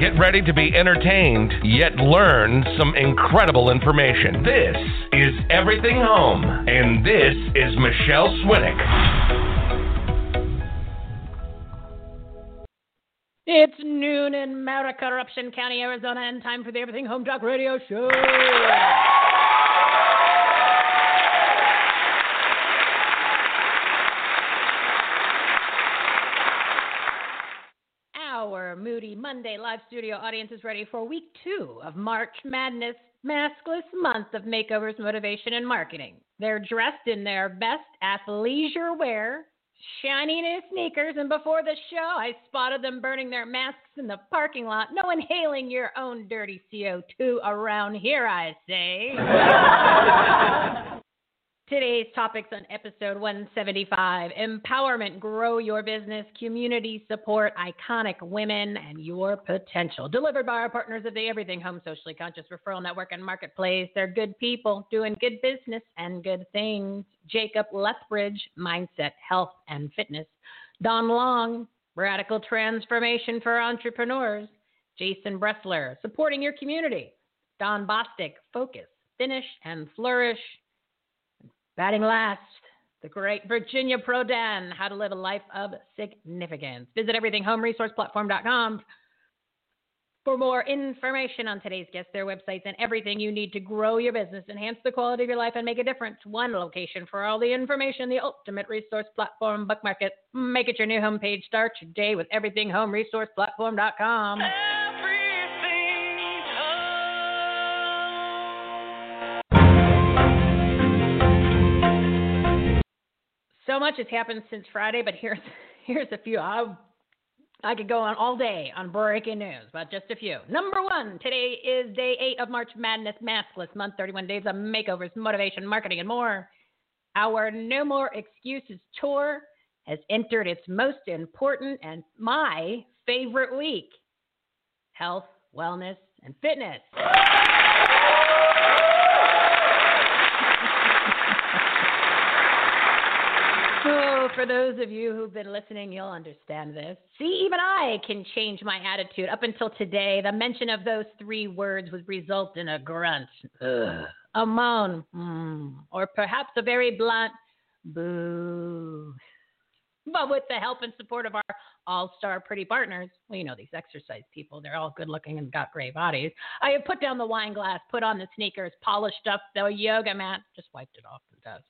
Get ready to be entertained, yet learn some incredible information. This is Everything Home, and this is Michele Swinick. It's noon in Maricorruption County, Arizona, and time for the Everything Home Talk Radio Show. Our Moody Monday live studio audience is ready for week two of March Madness Maskless Month of Makeovers, Motivation, and Marketing. They're dressed in their best athleisure wear, shiny new sneakers, and before the show, I spotted them burning their masks in the parking lot. No inhaling your own dirty CO2 around here, I say. Today's topics on episode 175 empowerment, grow your business, community support, iconic women, and your potential. Delivered by our partners of the Everything Home Socially Conscious Referral Network and Marketplace. They're good people doing good business and good things. Jacob Lethbridge, Mindset, Health, and Fitness. Don Long, Radical Transformation for Entrepreneurs. Jason Bressler, Supporting Your Community. Dawn Bostick, Focus, Finish, and Flourish. Batting last, the great Virginia Prodan, How to Live a Life of Significance. Visit everythinghomeresourceplatform.com for more information on today's guests, their websites, and everything you need to grow your business, enhance the quality of your life, and make a difference. One location for all the information, the ultimate resource platform, Buck Market. Make it your new homepage. Start your day with everythinghomeresourceplatform.com. So much has happened since Friday, but here's here's a few. I, I could go on all day on breaking news, but just a few. Number one, today is day eight of March Madness Maskless Month, 31 days of makeovers, motivation, marketing, and more. Our No More Excuses tour has entered its most important and my favorite week health, wellness, and fitness. For those of you who've been listening, you'll understand this. See, even I can change my attitude. Up until today, the mention of those three words would result in a grunt, Ugh. a moan, mm, or perhaps a very blunt boo. But with the help and support of our all star pretty partners, well, you know, these exercise people, they're all good looking and got great bodies. I have put down the wine glass, put on the sneakers, polished up the yoga mat, just wiped it off the dust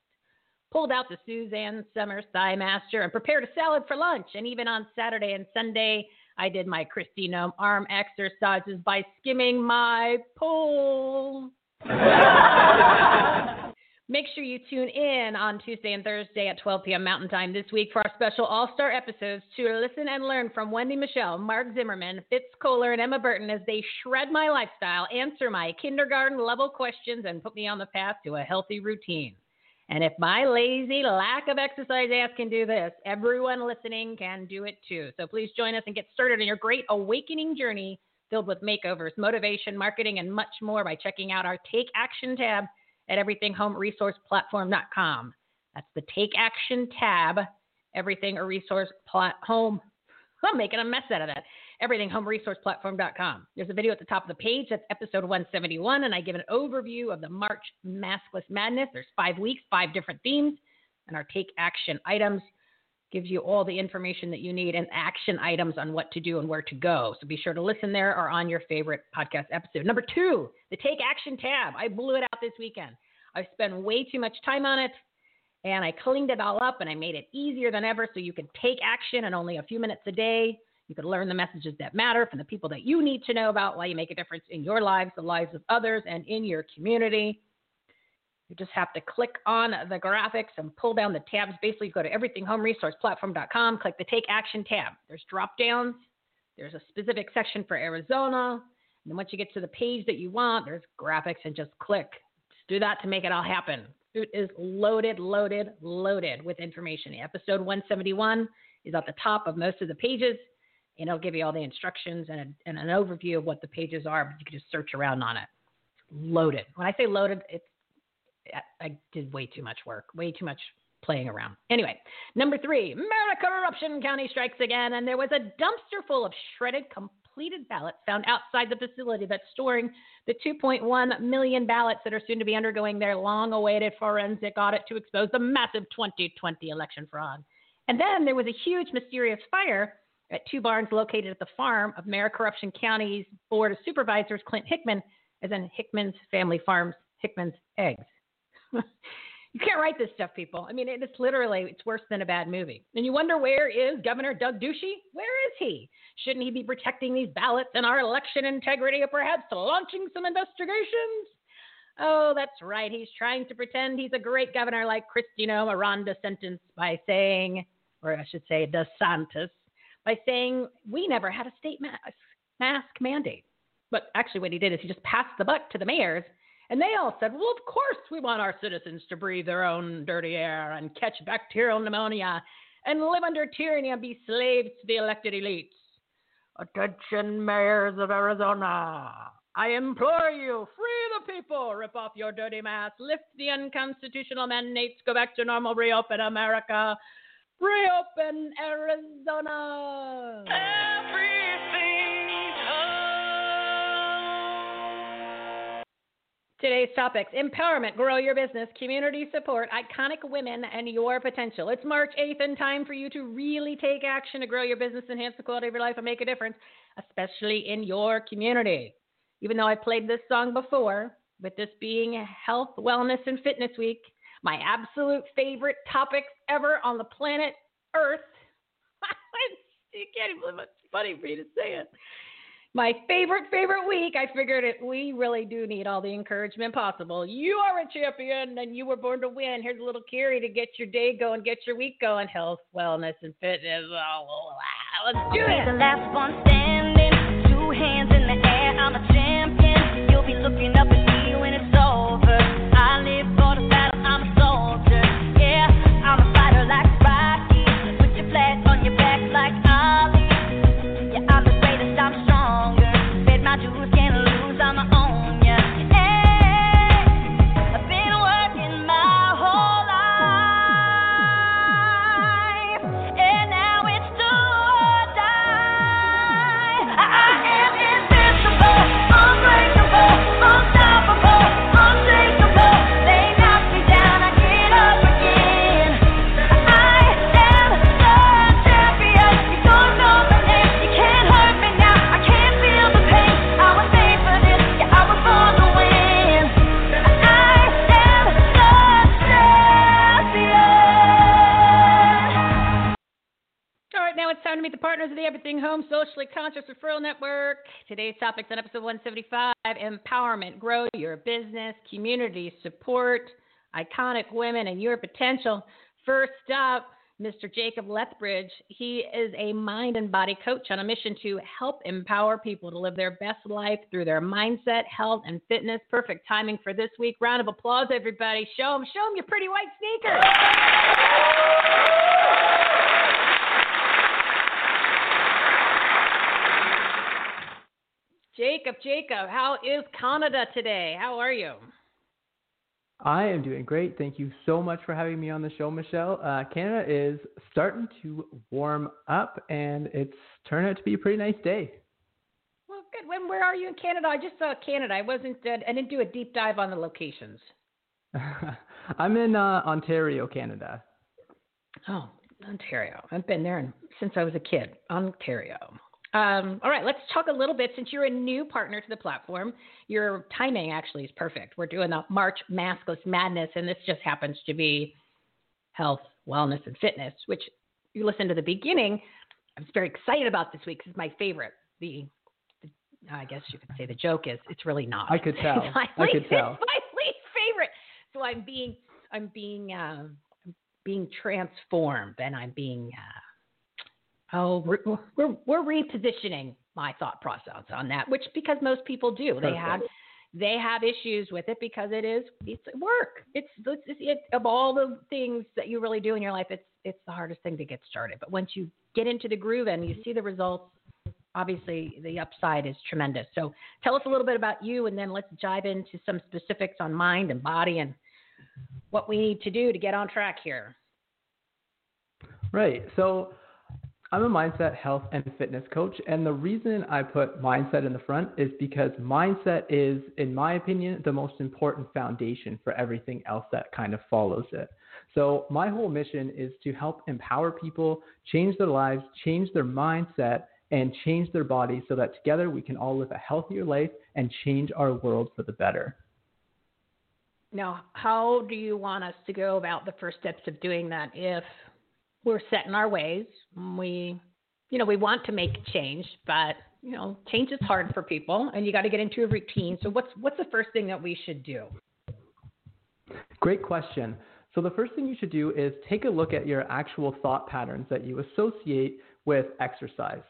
pulled out the Suzanne Somers Thigh Master and prepared a salad for lunch. And even on Saturday and Sunday, I did my Christine arm exercises by skimming my pole. Make sure you tune in on Tuesday and Thursday at 12 p.m. Mountain Time this week for our special All Star episodes to listen and learn from Wendy Michelle, Mark Zimmerman, Fitz Koehler, and Emma Burton as they shred my lifestyle, answer my kindergarten level questions, and put me on the path to a healthy routine. And if my lazy lack of exercise ass can do this, everyone listening can do it too. So please join us and get started on your great awakening journey filled with makeovers, motivation, marketing, and much more by checking out our Take Action tab at everythinghomeresourceplatform.com. That's the Take Action tab, Everything a Resource Plat Home. I'm making a mess out of that. everythinghomeresourceplatform.com. There's a video at the top of the page. That's episode 171, and I give an overview of the March Maskless Madness. There's five weeks, five different themes, and our take action items gives you all the information that you need and action items on what to do and where to go. So be sure to listen there or on your favorite podcast episode. Number two, the Take Action tab. I blew it out this weekend. I spent way too much time on it and I cleaned it all up and I made it easier than ever so you can take action in only a few minutes a day. You can learn the messages that matter from the people that you need to know about why you make a difference in your lives, the lives of others, and in your community. You just have to click on the graphics and pull down the tabs. Basically, go to everythinghomeresourceplatform.com, click the Take Action tab. There's drop downs, there's a specific section for Arizona. And then once you get to the page that you want, there's graphics and just click. Just do that to make it all happen. It is loaded, loaded, loaded with information. Episode 171 is at the top of most of the pages, and it'll give you all the instructions and, a, and an overview of what the pages are, but you can just search around on it. Loaded. When I say loaded, it's I did way too much work, way too much playing around. Anyway, number three, Maricorruption County strikes again, and there was a dumpster full of shredded, completed ballots found outside the facility that's storing the 2.1 million ballots that are soon to be undergoing their long awaited forensic audit to expose the massive 2020 election fraud. And then there was a huge mysterious fire at two barns located at the farm of Maricorruption County's Board of Supervisors, Clint Hickman, as in Hickman's Family Farms, Hickman's Eggs. you can't write this stuff, people. I mean, it's literally it's worse than a bad movie. And you wonder where is Governor Doug Ducey? Where is he? Shouldn't he be protecting these ballots and our election integrity, or perhaps launching some investigations? Oh, that's right. He's trying to pretend he's a great governor like Cristino Miranda sentenced by saying, or I should say, DeSantis, by saying we never had a state mask, mask mandate. But actually, what he did is he just passed the buck to the mayors and they all said, well, of course we want our citizens to breathe their own dirty air and catch bacterial pneumonia and live under tyranny and be slaves to the elected elites. Attention, mayors of Arizona. I implore you, free the people, rip off your dirty mask, lift the unconstitutional mandates, go back to normal, reopen America, reopen Arizona. Today's topics empowerment, grow your business, community support, iconic women, and your potential. It's March 8th and time for you to really take action to grow your business, enhance the quality of your life, and make a difference, especially in your community. Even though I played this song before, with this being Health, Wellness, and Fitness Week, my absolute favorite topics ever on the planet Earth. you can't even believe it's funny for you to say it. My favorite favorite week i figured it we really do need all the encouragement possible. You are a champion and you were born to win. Here's a little Carrie to get your day going get your week going. Health wellness and fitness oh, let's do it. The last one standing two hands in the air. I'm a champion. You'll be looking up time to meet the partners of the Everything Home Socially Conscious Referral Network. Today's topics on episode 175 empowerment, grow your business, community support, iconic women, and your potential. First up, Mr. Jacob Lethbridge. He is a mind and body coach on a mission to help empower people to live their best life through their mindset, health, and fitness. Perfect timing for this week. Round of applause, everybody. Show them, show them your pretty white sneakers. Jacob, Jacob, how is Canada today? How are you? I am doing great. Thank you so much for having me on the show, Michele. Uh, Canada is starting to warm up, and it's turned out to be a pretty nice day. Well, good. When where are you in Canada? I just saw Canada. I wasn't. Uh, I didn't do a deep dive on the locations. I'm in uh, Ontario, Canada. Oh, Ontario. I've been there since I was a kid. Ontario. Um, all right, let's talk a little bit. Since you're a new partner to the platform, your timing actually is perfect. We're doing the March Maskless Madness, and this just happens to be health, wellness, and fitness, which you listen to the beginning. I was very excited about this week. This is my favorite. The, the I guess you could say the joke is it's really not. I could tell. My I could tell. It's my least favorite. So I'm being I'm being um, being transformed, and I'm being uh, oh we're, we're we're repositioning my thought process on that, which because most people do. They have they have issues with it because it is it's work. It's it's it of all the things that you really do in your life, it's it's the hardest thing to get started. But once you get into the groove and you see the results, obviously the upside is tremendous. So tell us a little bit about you, and then let's dive into some specifics on mind and body and what we need to do to get on track here. Right. So I'm a mindset, health, and fitness coach. And the reason I put mindset in the front is because mindset is, in my opinion, the most important foundation for everything else that kind of follows it. So my whole mission is to help empower people, change their lives, change their mindset, and change their bodies so that together we can all live a healthier life and change our world for the better. Now, how do you want us to go about the first steps of doing that if we're set in our ways? We, you know, we want to make change, but you know, change is hard for people, and you got to get into a routine. So, what's what's the first thing that we should do? Great question. So, the first thing you should do is take a look at your actual thought patterns that you associate with exercise.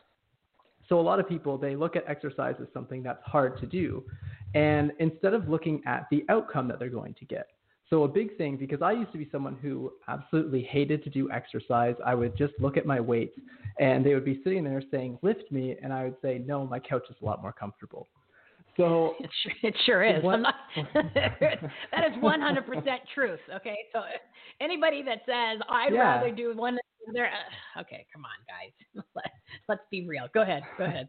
So, a lot of people, they look at exercise as something that's hard to do. And instead of looking at the outcome that they're going to get. So, a big thing, because I used to be someone who absolutely hated to do exercise, I would just look at my weights and they would be sitting there saying, lift me. And I would say, no, my couch is a lot more comfortable. So, It sure, it sure is. What- I'm not, that is 100% truth. Okay, so anybody that says I'd Yeah. rather do one, than the other, uh, okay, come on, guys. Let, let's be real. Go ahead. Go ahead.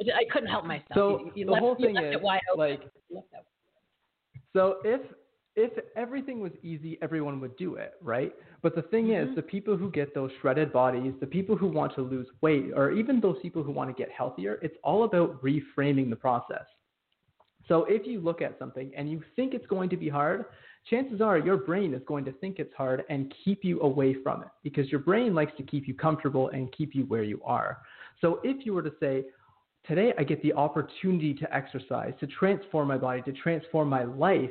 I couldn't help myself. So, you, you the left, whole thing is, it wide open. like, You left it- So if if everything was easy, everyone would do it, right? But the thing Mm-hmm. is, the people who get those shredded bodies, the people who want to lose weight, or even those people who want to get healthier, it's all about reframing the process. So if you look at something and you think it's going to be hard, chances are your brain is going to think it's hard and keep you away from it because your brain likes to keep you comfortable and keep you where you are. So if you were to say, today I get the opportunity to exercise, to transform my body, to transform my life,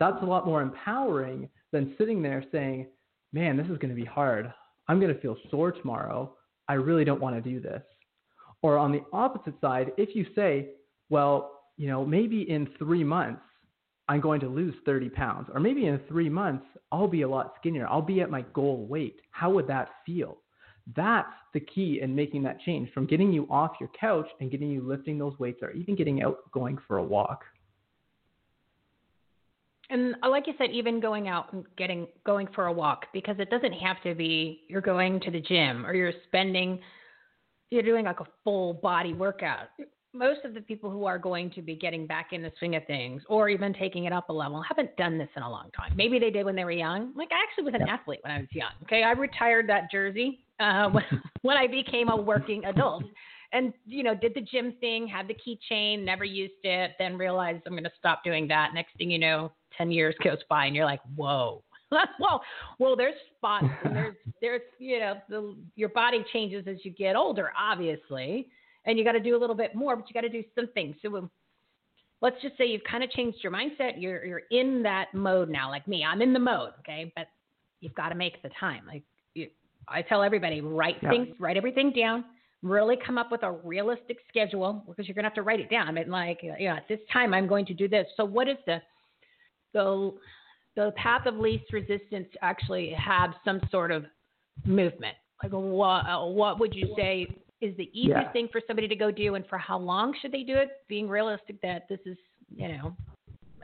that's a lot more empowering than sitting there saying, man, this is going to be hard. I'm going to feel sore tomorrow. I really don't want to do this. Or on the opposite side, if you say, well, you know, maybe in three months, I'm going to lose 30 pounds, or maybe in three months, I'll be a lot skinnier. I'll be at my goal weight. How would that feel? That's the key in making that change from getting you off your couch and getting you lifting those weights or even getting out going for a walk. And uh, like you said, even going out and getting going for a walk because it doesn't have to be you're going to the gym or you're spending you're doing like a full body workout. Most of the people who are going to be getting back in the swing of things or even taking it up a level haven't done this in a long time. Maybe they did when they were young. Like I actually was an athlete when I was young. Okay, I retired that jersey uh, when, when I became a working adult and you know did the gym thing had the keychain never used it then realized i'm going to stop doing that. Next thing you know 10 years goes by and you're like whoa. Well well there's spots and there's there's you know the, your body changes as you get older obviously and you got to do a little bit more but you got to do something so um, let's just say you've kind of changed your mindset. You're you're in that mode now like me. I'm in the mode okay? But you've got to make the time. Like you, i tell everybody write Yeah. things write everything down really come up with a realistic schedule because you're going to have to write it down. I mean, like, you know, at this time I'm going to do this. So what is the the the path of least resistance actually have some sort of movement? Like, what what would you say is the easiest Yeah. thing for somebody to go do, and for how long should they do it? Being realistic that this is, you know,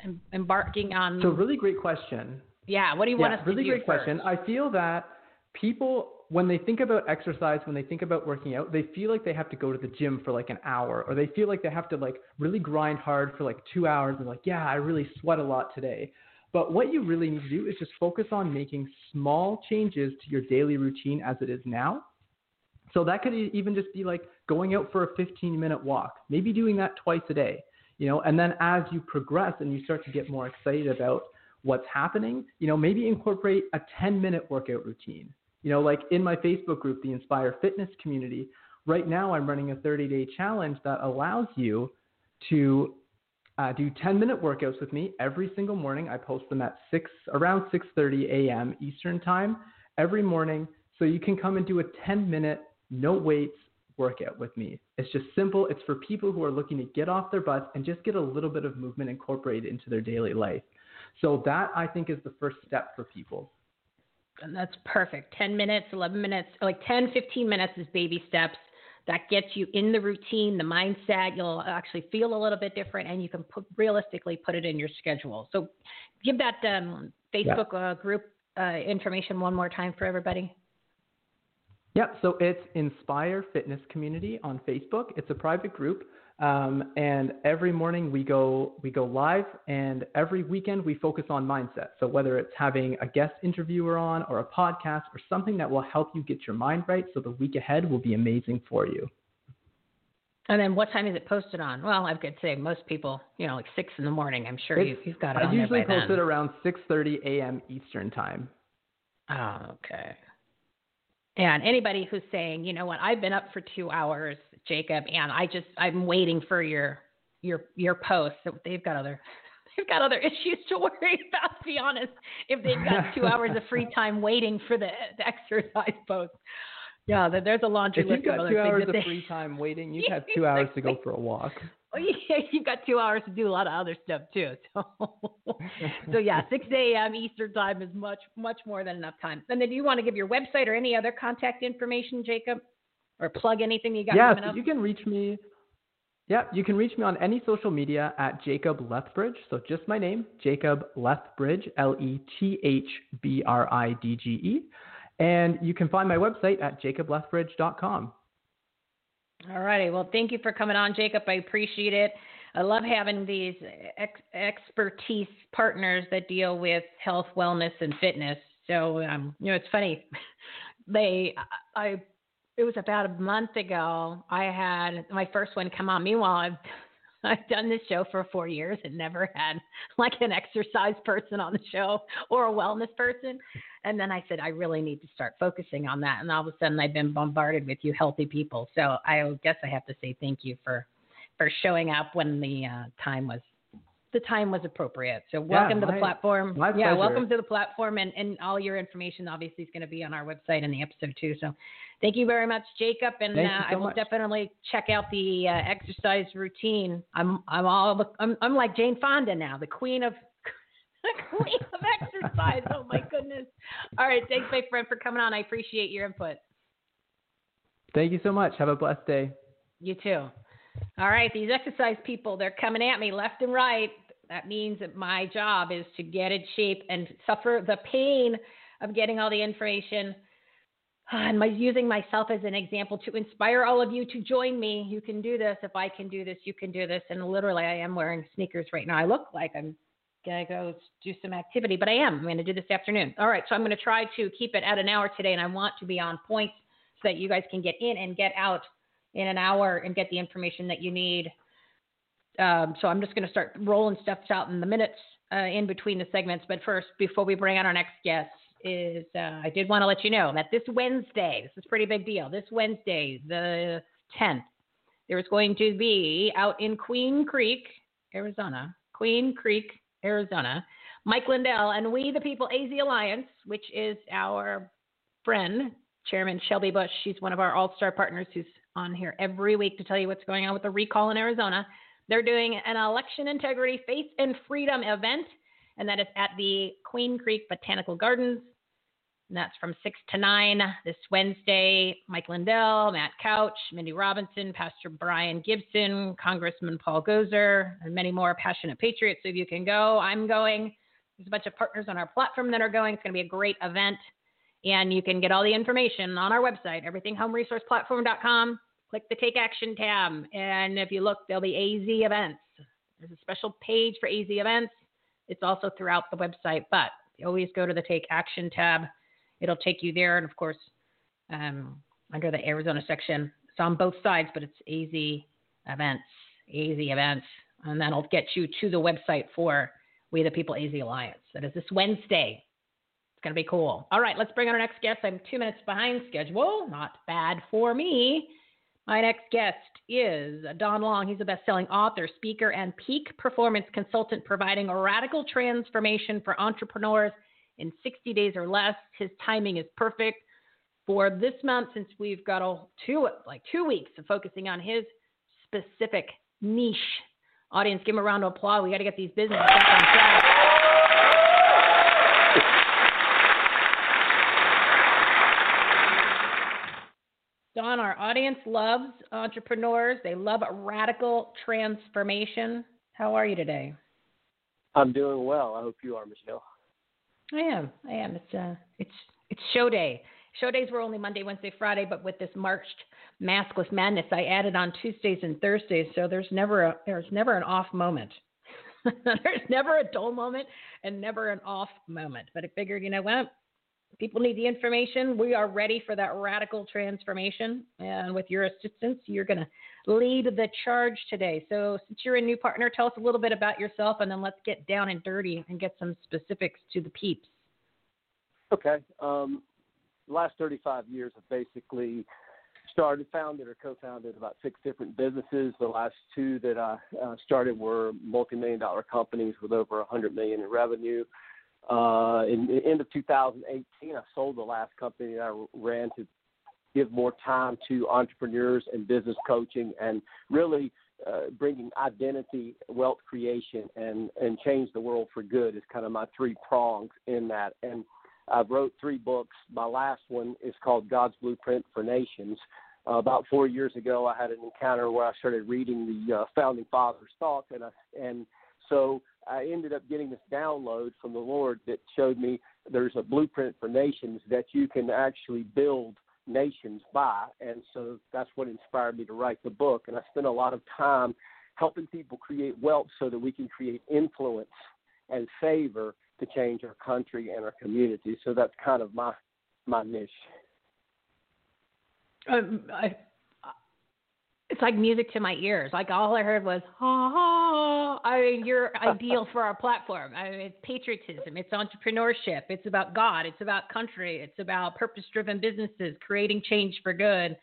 em- embarking on? So really great question. yeah, what do you yeah, want us really to do Really great question. I feel that people, when they think about exercise, when they think about working out, they feel like they have to go to the gym for like an hour, or they feel like they have to like really grind hard for like two hours, and like, yeah, I really sweat a lot today. But what you really need to do is just focus on making small changes to your daily routine as it is now. So that could even just be like going out for a 15 minute walk, maybe doing that twice a day, you know, and then as you progress and you start to get more excited about what's happening, you know, maybe incorporate a 10 minute workout routine. You know, like in my Facebook group, the Inspire Fitness community, right now I'm running a 30 day challenge that allows you to uh, do 10 minute workouts with me every single morning. I post them at 6 around 6:30 a.m. Eastern time every morning so you can come and do a 10 minute no weights workout with me. It's just simple. It's for people who are looking to get off their butts and just get a little bit of movement incorporated into their daily life. So that I think is the first step for people. And that's perfect. 10 minutes, 11 minutes, like 10, 15 minutes is baby steps. That gets you in the routine, the mindset. You'll actually feel a little bit different and you can put, realistically put it in your schedule. So give that um, Facebook uh, group uh, information one more time for everybody. Yep. So it's Inspire Fitness Community on Facebook. It's a private group, um, and every morning we go we go live, and every weekend we focus on mindset. So whether it's having a guest interviewer on, or a podcast, or something that will help you get your mind right, so the week ahead will be amazing for you. And then what time is it posted on? Well, I could say most people, you know, like six in the morning. I'm sure you, It's- you've got it I usually post then. it around 6:30 a.m. Eastern time. Oh, okay. And anybody who's saying, you know what, I've been up for two hours, Jacob, and I just I'm waiting for your your your post. So they've got other they've got other issues to worry about. To be honest, if they've got two hours of free time waiting for the, the exercise post, yeah, there's a laundry If list you've of got two hours of they- free time waiting, you'd have two hours to go for a walk. Oh, yeah, you've got two hours to do a lot of other stuff too. So, so yeah, 6 a.m. Eastern time is much, much more than enough time. And then do you want to give your website or any other contact information, Jacob? Or plug anything you got yeah, coming so up? you can reach me. Yeah, you can reach me on any social media at Jacob Lethbridge. So just my name, Jacob Lethbridge, L E T H B R I D G E. And you can find my website at jacoblethbridge.com. All righty. Well, thank you for coming on, Jacob. I appreciate it. I love having these ex- expertise partners that deal with health, wellness, and fitness. So, um, you know, it's funny. They, I, it was about a month ago. I had my first one come on. Meanwhile, I've I've done this show for four years and never had like an exercise person on the show or a wellness person. And then I said, I really need to start focusing on that. And all of a sudden, I've been bombarded with you healthy people. So I guess I have to say thank you for for showing up when the uh, time was the time was appropriate. So welcome to the platform. my yeah, pleasure. welcome to the platform, and and all your information obviously is going to be on our website in the episode too. So thank you very much, Jacob, and uh, you I will much. definitely check out the uh, exercise routine. I'm I'm all I'm I'm like Jane Fonda now, the queen of the queen of exercise. Oh my goodness. All right, thanks, my friend, for coming on. I appreciate your input. Thank you so much. Have a blessed day. You too. All right, these exercise people, they're coming at me left and right. That means that my job is to get in shape and suffer the pain of getting all the information ah, and my using myself as an example to inspire all of you to join me. You can do this. If I can do this, you can do this. And literally, I am wearing sneakers right now. I look like I'm gonna go do some activity, but I am. I'm gonna do this afternoon. All right, so I'm gonna try to keep it at an hour today, and I want to be on point so that you guys can get in and get out in an hour and get the information that you need. Um, so I'm just going to start rolling stuff out in the minutes uh, in between the segments. But first, before we bring on our next guest, is uh, I did want to let you know that this Wednesday, this is a pretty big deal. This Wednesday, the 10th, there is going to be out in Queen Creek, Arizona, Queen Creek, Arizona, Mike Lindell and We the People AZ Alliance, which is our friend, Chairman Shelby Busch. She's one of our all star partners who's on here every week to tell you what's going on with the recall in Arizona. They're doing an election integrity, faith, and freedom event, and that is at the Queen Creek Botanical Gardens. And that's from 6 to 9 this Wednesday. Mike Lindell, Matt Couch, Mindy Robinson, Pastor Brian Gibson, Congressman Paul Gosar, and many more passionate patriots. So if you can go, I'm going. There's a bunch of partners on our platform that are going. It's going to be a great event. And you can get all the information on our website, everythinghomeresourceplatform.com. Click the Take Action tab. And if you look, there'll be AZ events. There's a special page for AZ events. It's also throughout the website, but you always go to the Take Action tab. It'll take you there. And of course, um, under the Arizona section, it's on both sides, but it's AZ events, AZ events. And that'll get you to the website for We the People AZ Alliance. That is this Wednesday. It's going to be cool. All right, let's bring on our next guest. I'm two minutes behind schedule. Not bad for me. My next guest is Don Long. He's a best selling author, speaker, and peak performance consultant providing a radical transformation for entrepreneurs in 60 days or less. His timing is perfect for this month since we've got a two like two weeks of focusing on his specific niche. Audience, give him a round of applause. We got to get these businesses back on track. Don, our audience loves entrepreneurs. They love a radical transformation. How are you today? I'm doing well. I hope you are, Michele. I am. I am. It's uh, it's it's show day. Show days were only Monday, Wednesday, Friday, but with this March maskless madness, I added on Tuesdays and Thursdays. So there's never a there's never an off moment. there's never a dull moment and never an off moment. But I figured, you know what? People need the information. We are ready for that radical transformation. And with your assistance, you're going to lead the charge today. So, since you're a new partner, tell us a little bit about yourself and then let's get down and dirty and get some specifics to the peeps. Okay. Um, last 35 years I've basically started, founded, or co-founded about six different businesses. The last two that I uh, started were multi-million dollar companies with over 100 million in revenue. Uh, in the end of 2018, I sold the last company that I ran to give more time to entrepreneurs and business coaching and really uh, bringing identity, wealth creation, and and change the world for good is kind of my three prongs in that. And I've wrote three books. My last one is called God's Blueprint for Nations. Uh, about four years ago, I had an encounter where I started reading the uh, founding fathers' thoughts, and I, and so I ended up getting this download from the Lord that showed me there's a blueprint for nations that you can actually build nations by. And so that's what inspired me to write the book. And I spent a lot of time helping people create wealth so that we can create influence and favor to change our country and our community. So that's kind of my my niche. Um, I, it's like music to my ears. Like all I heard was ha ha. I mean, you're ideal for our platform. I mean, it's patriotism, it's entrepreneurship, it's about God, it's about country, it's about purpose-driven businesses, creating change for good.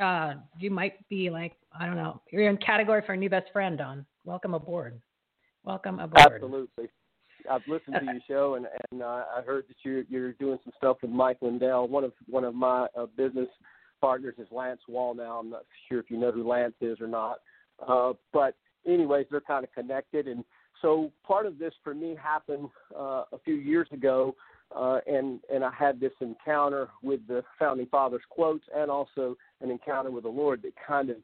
Uh, you might be like, I don't know, you're in category for a new best friend. Don, welcome aboard. Welcome aboard. Absolutely. I've listened to your show, and and uh, I heard that you're you're doing some stuff with Mike Lindell. One of one of my uh, business partners is Lance Wallnau. I'm not sure if you know who Lance is or not. Uh, but anyways, they're kind of connected. And so part of this for me happened uh, a few years ago. Uh, and and I had this encounter with the founding fathers quotes, and also an encounter with the Lord that kind of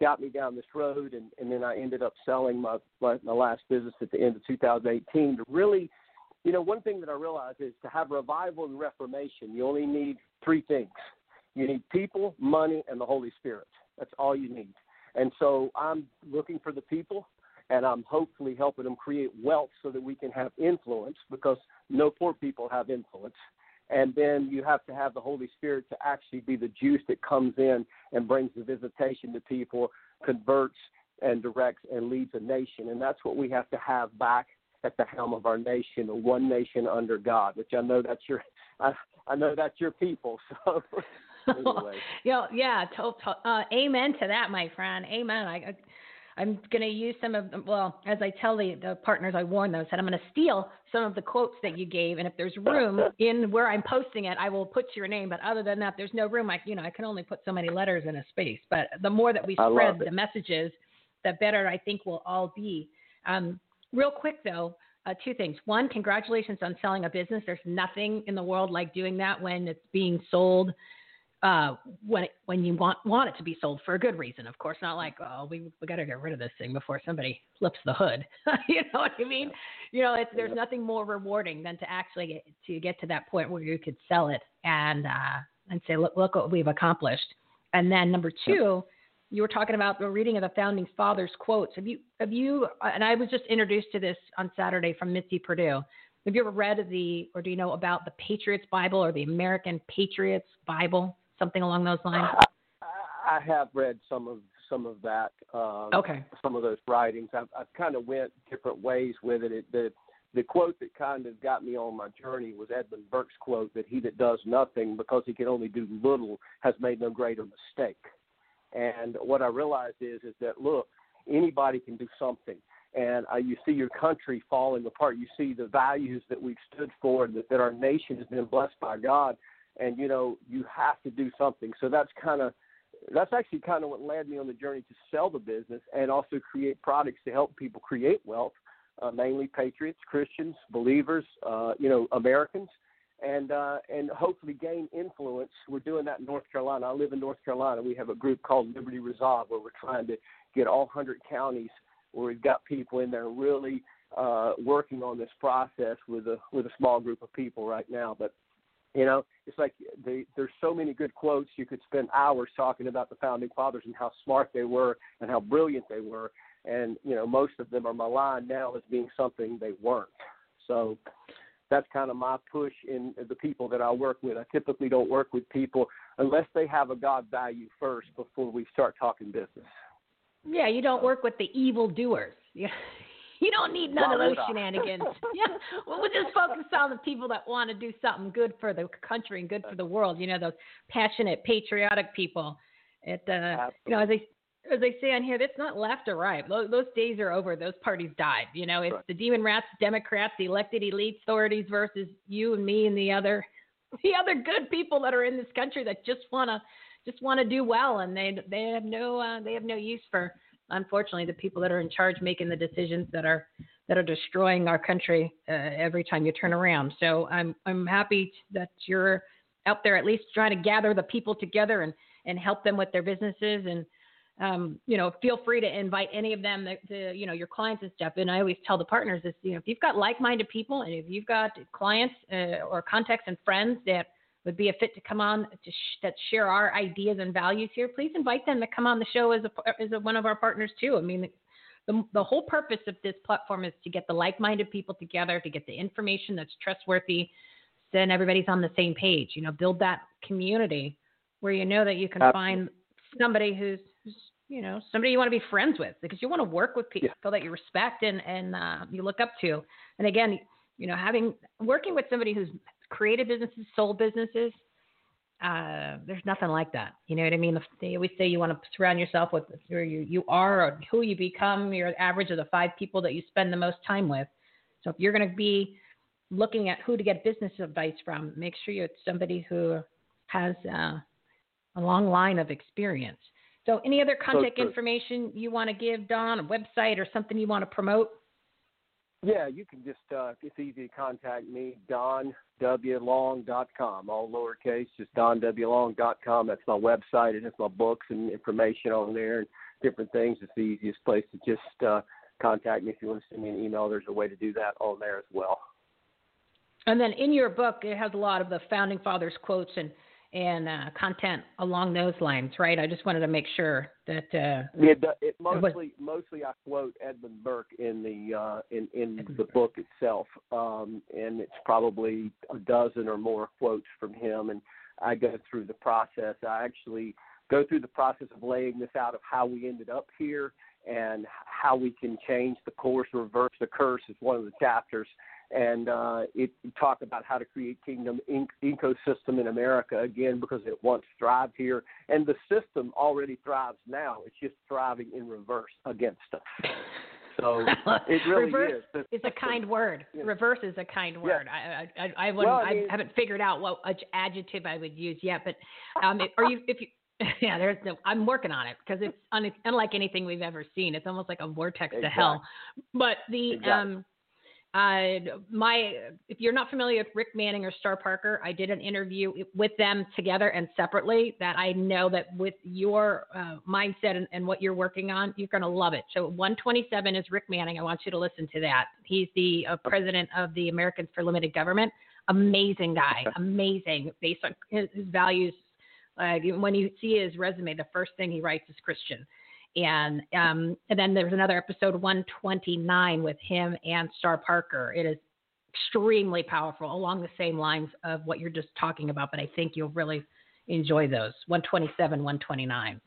got me down this road. And, and then I ended up selling my, my my last business at the end of 2018 to really, you know, one thing that I realized is to have revival and reformation, you only need three things: you need people, money, and the Holy Spirit. That's all you need. And so I'm looking for the people, and I'm hopefully helping them create wealth so that we can have influence because no poor people have influence. And then you have to have the Holy Spirit to actually be the juice that comes in and brings the visitation to people, converts and directs and leads a nation. And that's what we have to have back at the helm of our nation, one nation under God, which I know that's your I, I know that's your people. So anyway. yeah, yeah, to, to, uh, amen to that, my friend. Amen. I, I I'm going to use some of them. Well, as I tell the, the partners, I warn them, I said I'm going to steal some of the quotes that you gave, and if there's room in where I'm posting it, I will put your name. But other than that, there's no room. I, you know, I can only put so many letters in a space. But the more that we spread the messages, the better I think we'll all be. Um, real quick though, uh, two things. One, congratulations on selling a business. There's nothing in the world like doing that when it's being sold uh, when it, when you want want it to be sold for a good reason, of course. Not like oh we we got to get rid of this thing before somebody flips the hood. you know what I mean? You know, it's, there's nothing more rewarding than to actually get to get to that point where you could sell it and uh, and say look look what we've accomplished. And then number two. You were talking about the reading of the founding fathers quotes. Have you have you and I was just introduced to this on Saturday from Mitzi Perdue. Have you ever read the or do you know about the Patriots Bible or the American Patriots Bible? Something along those lines? I, have read some of some of that. Um, okay. Some of those writings. I've, I've kind of went different ways with it. it the the quote that kind of got me on my journey was Edmund Burke's quote that he that does nothing because he can only do little has made no greater mistake. And what I realized is is that look, anybody can do something. And uh, you see your country falling apart. You see the values that we've stood for, and that, that our nation has been blessed by God and you know you have to do something. So that's kind of that's actually kind of what led me on the journey to sell the business and also create products to help people create wealth, uh, mainly patriots, Christians, believers, uh, you know, Americans, and uh, and hopefully gain influence. We're doing that in North Carolina. I live in North Carolina. We have a group called Liberty Resolve where we're trying to get all 100 counties where we've got people in there really uh, working on this process with a with a small group of people right now. But you know, it's like they, there's so many good quotes. You could spend hours talking about the founding fathers and how smart they were and how brilliant they were. And you know, most of them are maligned now as being something they weren't. So that's kind of my push in the people that I work with. I typically don't work with people unless they have a God value first before we start talking business. Yeah, you don't work with the evil doers. Yeah. You don't need none of those shenanigans. yeah, well, we'll just focus on the people that want to do something good for the country and good for the world. You know, those passionate, patriotic people. It, uh, you know, as they as they say on here, that's not left or right. Those, days are over. Those parties died. You know, it's right. the demon rats, Democrats, the elected elite authorities versus you and me and the other, the other good people that are in this country that just wanna just want to do well, and they they have no uh, they have no use for unfortunately the people that are in charge making the decisions that are that are destroying our country uh, every time you turn around. So I'm I'm happy that you're out there at least trying to gather the people together and and help them with their businesses and um, you know feel free to invite any of them that, to you know your clients and stuff. And I always tell the partners is you know if you've got like-minded people and if you've got clients uh, or contacts and friends that would be a fit to come on to sh- that share our ideas and values here, please invite them to come on the show as a as a, one of our partners too. I mean, the the whole purpose of this platform is to get the like-minded people together, to get the information that's trustworthy, then everybody's on the same page. You know, build that community where you know that you can Absolutely. find somebody who's, who's you know somebody you want to be friends with because you want to work with people yeah. that you respect and and uh, you look up to. And again, you know, having working with somebody who's creative businesses, sold businesses, uh, there's nothing like that. You know what I mean? They always say you want to surround yourself with who you, you are or who you become. You're the average of the five people that you spend the most time with. So if you're going to be looking at who to get business advice from, make sure you're somebody who has uh, a long line of experience. So any other contact so information you want to give, Don, a website or something you want to promote? Yeah, you can just, uh, it's easy to contact me, donwlong.com, all lowercase, just donwlong.com. That's my website. It has my books and information on there and different things. It's the easiest place to just uh, contact me. If you want to send me an email, there's a way to do that on there as well. And then in your book, it has a lot of the founding fathers quotes and – and uh, content along those lines, right? I just wanted to make sure that. Uh, yeah, it mostly it was, mostly I quote Edmund Burke in the uh, in in the book itself, um, and it's probably a dozen or more quotes from him, and I go through the process. I actually go through the process of laying this out of how we ended up here and how we can change the course, reverse the curse is one of the chapters and uh, it, it talk about how to create kingdom in, ecosystem in America again because it once thrived here, and the system already thrives now. It's just thriving in reverse against us. So it really reverse is. It's a kind word. Yeah. Reverse is a kind word. Yeah. I I I, well, I, mean, I, haven't figured out what adjective I would use yet, but um, are you if you yeah, there's no. I'm working on it because it's un, unlike anything we've ever seen. It's almost like a vortex exactly. to hell. But the exactly. um, Uh, my, if you're not familiar with Rick Manning or Star Parker, I did an interview with them together and separately. That I know that with your uh, mindset and, and what you're working on, you're going to love it. So 127 is Rick Manning. I want you to listen to that. He's the uh, president of the Americans for Limited Government. Amazing guy, amazing based on his, his values. When you see his resume, the first thing he writes is Christian and um, and then there's another episode 129 with him and Star Parker. It is extremely powerful, along the same lines of what you're just talking about. But I think you'll really enjoy those 127, 129,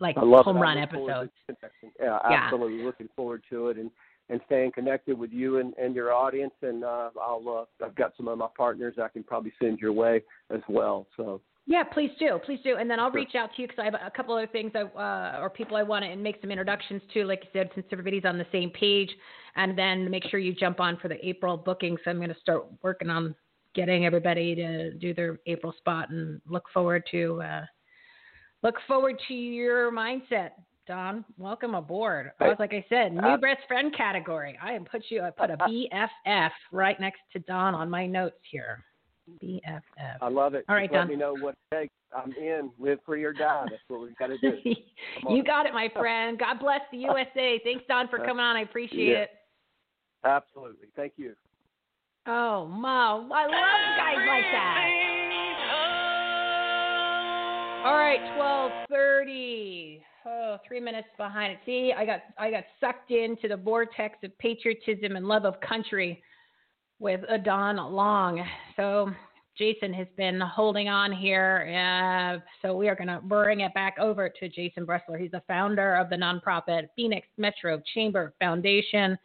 like home. Run episodes. to the connection. Yeah, Yeah. absolutely. Looking forward to it and and staying connected with you and, and your audience. And uh, I'll uh, I've got some of my partners I can probably send your way as well. So Yeah, please do, please do, and then I'll reach out to you because I have a couple other things I, uh, or people I want to make some introductions to. Like you said, since everybody's on the same page, and then make sure you jump on for the April booking. So I'm going to start working on getting everybody to do their April spot, and look forward to uh, look forward to your mindset. Don, welcome aboard. I was like I said, new Uh, best friend category. I put you, I put a BFF right next to Don on my notes here. BFF. I love it. All right, Just let me know what it takes. I'm in. Live free or die. That's what we've got to do. You got it, my friend. God bless the USA. Thanks, Don, for coming on. I appreciate Yeah. it. Absolutely. Thank you. Oh, Mo, I love guys like that. All right, twelve thirty. Oh, three minutes behind it. See, I got I got sucked into the vortex of patriotism and love of country with Adon Long. So Jason has been holding on here. Uh, so we are going to bring it back over to Jason Bressler. He's the founder of the nonprofit Phoenix Metro Chamber Foundation.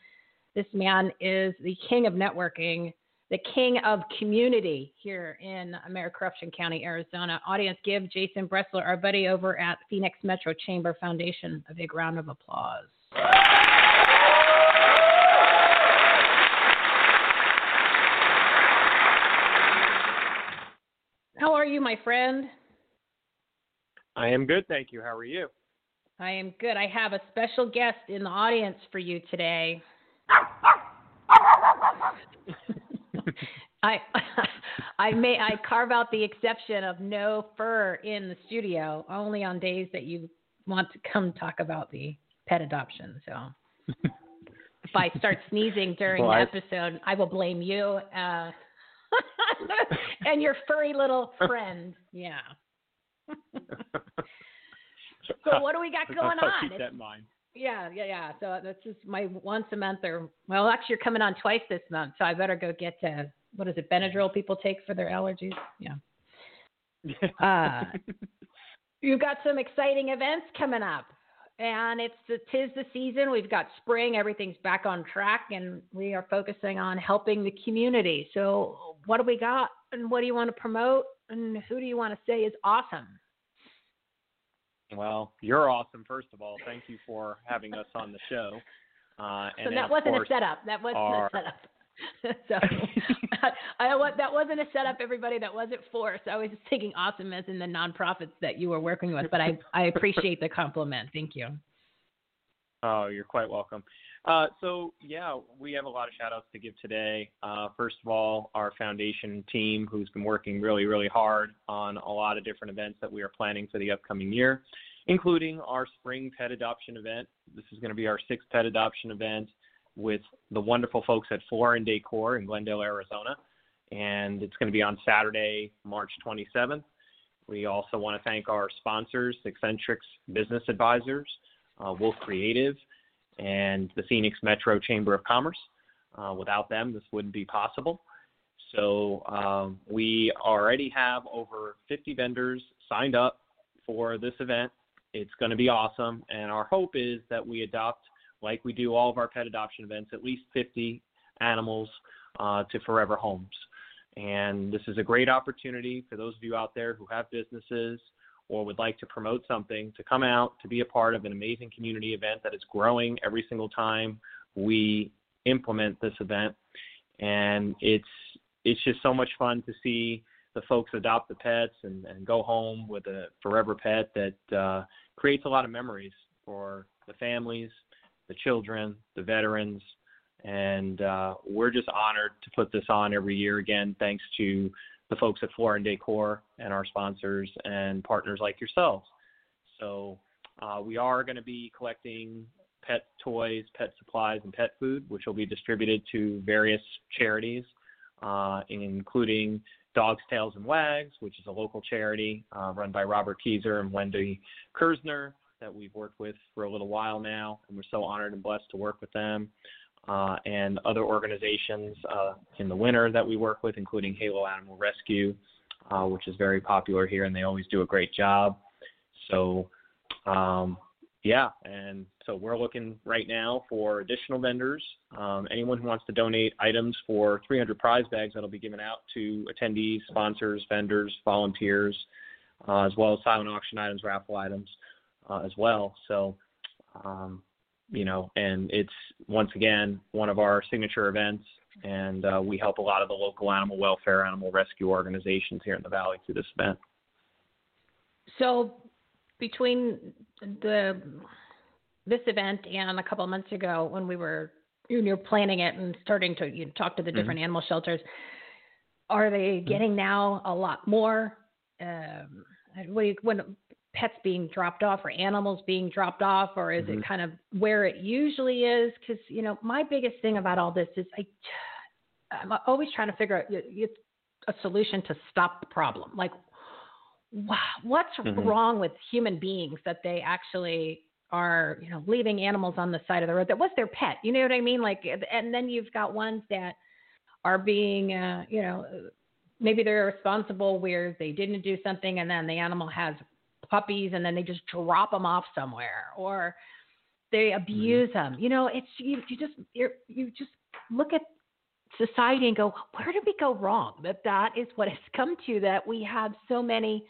This man is the king of networking, the king of community here in Maricorruption County, Arizona. Audience, give Jason Bressler, our buddy over at Phoenix Metro Chamber Foundation, a big round of applause. How are you, my friend? I am good, thank you. How are you? I am good. I have a special guest in the audience for you today. I I may I carve out the exception of no fur in the studio, only on days that you want to come talk about the pet adoption. So if I start sneezing during Well, the episode, I will blame you uh, and your furry little friend. Yeah. So what do we got going I'll on? Keep that in mind. yeah, yeah, yeah. So that's just my once a month or well, actually you're coming on twice this month, so I better go get uh what is it, Benadryl people take for their allergies? Yeah. Uh, You've got some exciting events coming up. And it's the tis the season. We've got spring, everything's back on track, and we are focusing on helping the community. So what do we got and what do you want to promote and who do you want to say is awesome? Well, you're awesome. First of all, thank you for having us on the show. Uh, and so that wasn't course, a setup. That wasn't our- a setup. so I, I that wasn't a setup, everybody. That wasn't forced. I was just thinking awesome as in the nonprofits that you were working with. But I I appreciate the compliment. Thank you. Oh, you're quite welcome. Uh, so yeah, we have a lot of shout outs to give today. Uh, first of all, our foundation team who's been working really, really hard on a lot of different events that we are planning for the upcoming year, including our spring pet adoption event. This is going to be our sixth pet adoption event with the wonderful folks at Floor and Decor in Glendale, Arizona. And it's going to be on Saturday, March 27th. We also want to thank our sponsors, Eccentrics Business Advisors, uh, Wolf Creative, and the Phoenix Metro Chamber of Commerce. Uh, without them, this wouldn't be possible. So um, we already have over 50 vendors signed up for this event. It's going to be awesome, and our hope is that we adopt, like we do all of our pet adoption events, at least 50 animals uh, to forever homes. And this is a great opportunity for those of you out there who have businesses or would like to promote something to come out to be a part of an amazing community event that is growing every single time we implement this event and it's it's just so much fun to see the folks adopt the pets and, and go home with a forever pet that uh, creates a lot of memories for the families, the children, the veterans, And uh, we're just honored to put this on every year again, thanks to the folks at Floor and Decor and our sponsors and partners like yourselves. So uh, we are going to be collecting pet toys, pet supplies, and pet food, which will be distributed to various charities, uh, including Dogs, Tails, and Wags, which is a local charity uh, run by Robert Kieser and Wendy Kersner that we've worked with for a little while now, and we're so honored and blessed to work with them. Uh, and other organizations uh, in the winter that we work with, including Halo Animal Rescue, uh, which is very popular here, and they always do a great job. So, um, yeah, and so we're looking right now for additional vendors. Um, anyone who wants to donate items for 300 prize bags that'll be given out to attendees, sponsors, vendors, volunteers, uh, as well as silent auction items, raffle items uh, as well. So, um, you know, and it's once again one of our signature events, and uh, we help a lot of the local animal welfare, animal rescue organizations here in the valley through this event. So, between the this event and a couple of months ago when we were you know, planning it and starting to you know, talk to the Mm-hmm. different animal shelters, are they getting now a lot more? Um, what do you, when pets being dropped off or animals being dropped off, or is Mhm. it kind of where it usually is? Because you know, my biggest thing about all this is I, I'm always trying to figure out a solution to stop the problem. Like, wha- what's Mhm. wrong with human beings that they actually are, you know, leaving animals on the side of the road that was their pet? You know what I mean? Like, and then you've got ones that are being, uh, you know, maybe they're responsible where they didn't do something and then the animal has puppies and then they just drop them off somewhere or they mm-hmm. abuse them. You know, it's you, you just you're, you just look at society and go, where did we go wrong? That that is what has come to that we have so many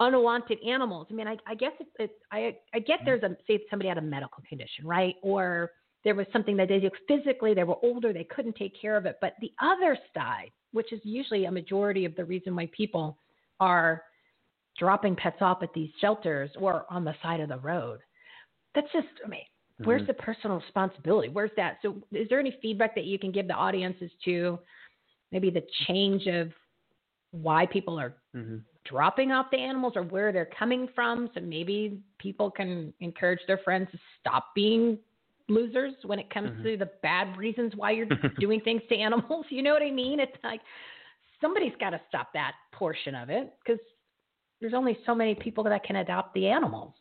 unwanted animals. I mean, I, I guess it, it, I I get mm-hmm. there's a say somebody had a medical condition, right? Or there was something that they did physically, they were older, they couldn't take care of it. But the other side, which is usually a majority of the reason why people are dropping pets off at these shelters or on the side of the road, that's just, I mean, where's Mhm. the personal responsibility? Where's that? So, is there any feedback that you can give the audiences to maybe the change of why people are Mhm. dropping off the animals or where they're coming from. So maybe people can encourage their friends to stop being losers when it comes Mhm. to the bad reasons why you're doing things to animals. You know what I mean? It's like somebody's got to stop that portion of it because there's only so many people that can adopt the animals.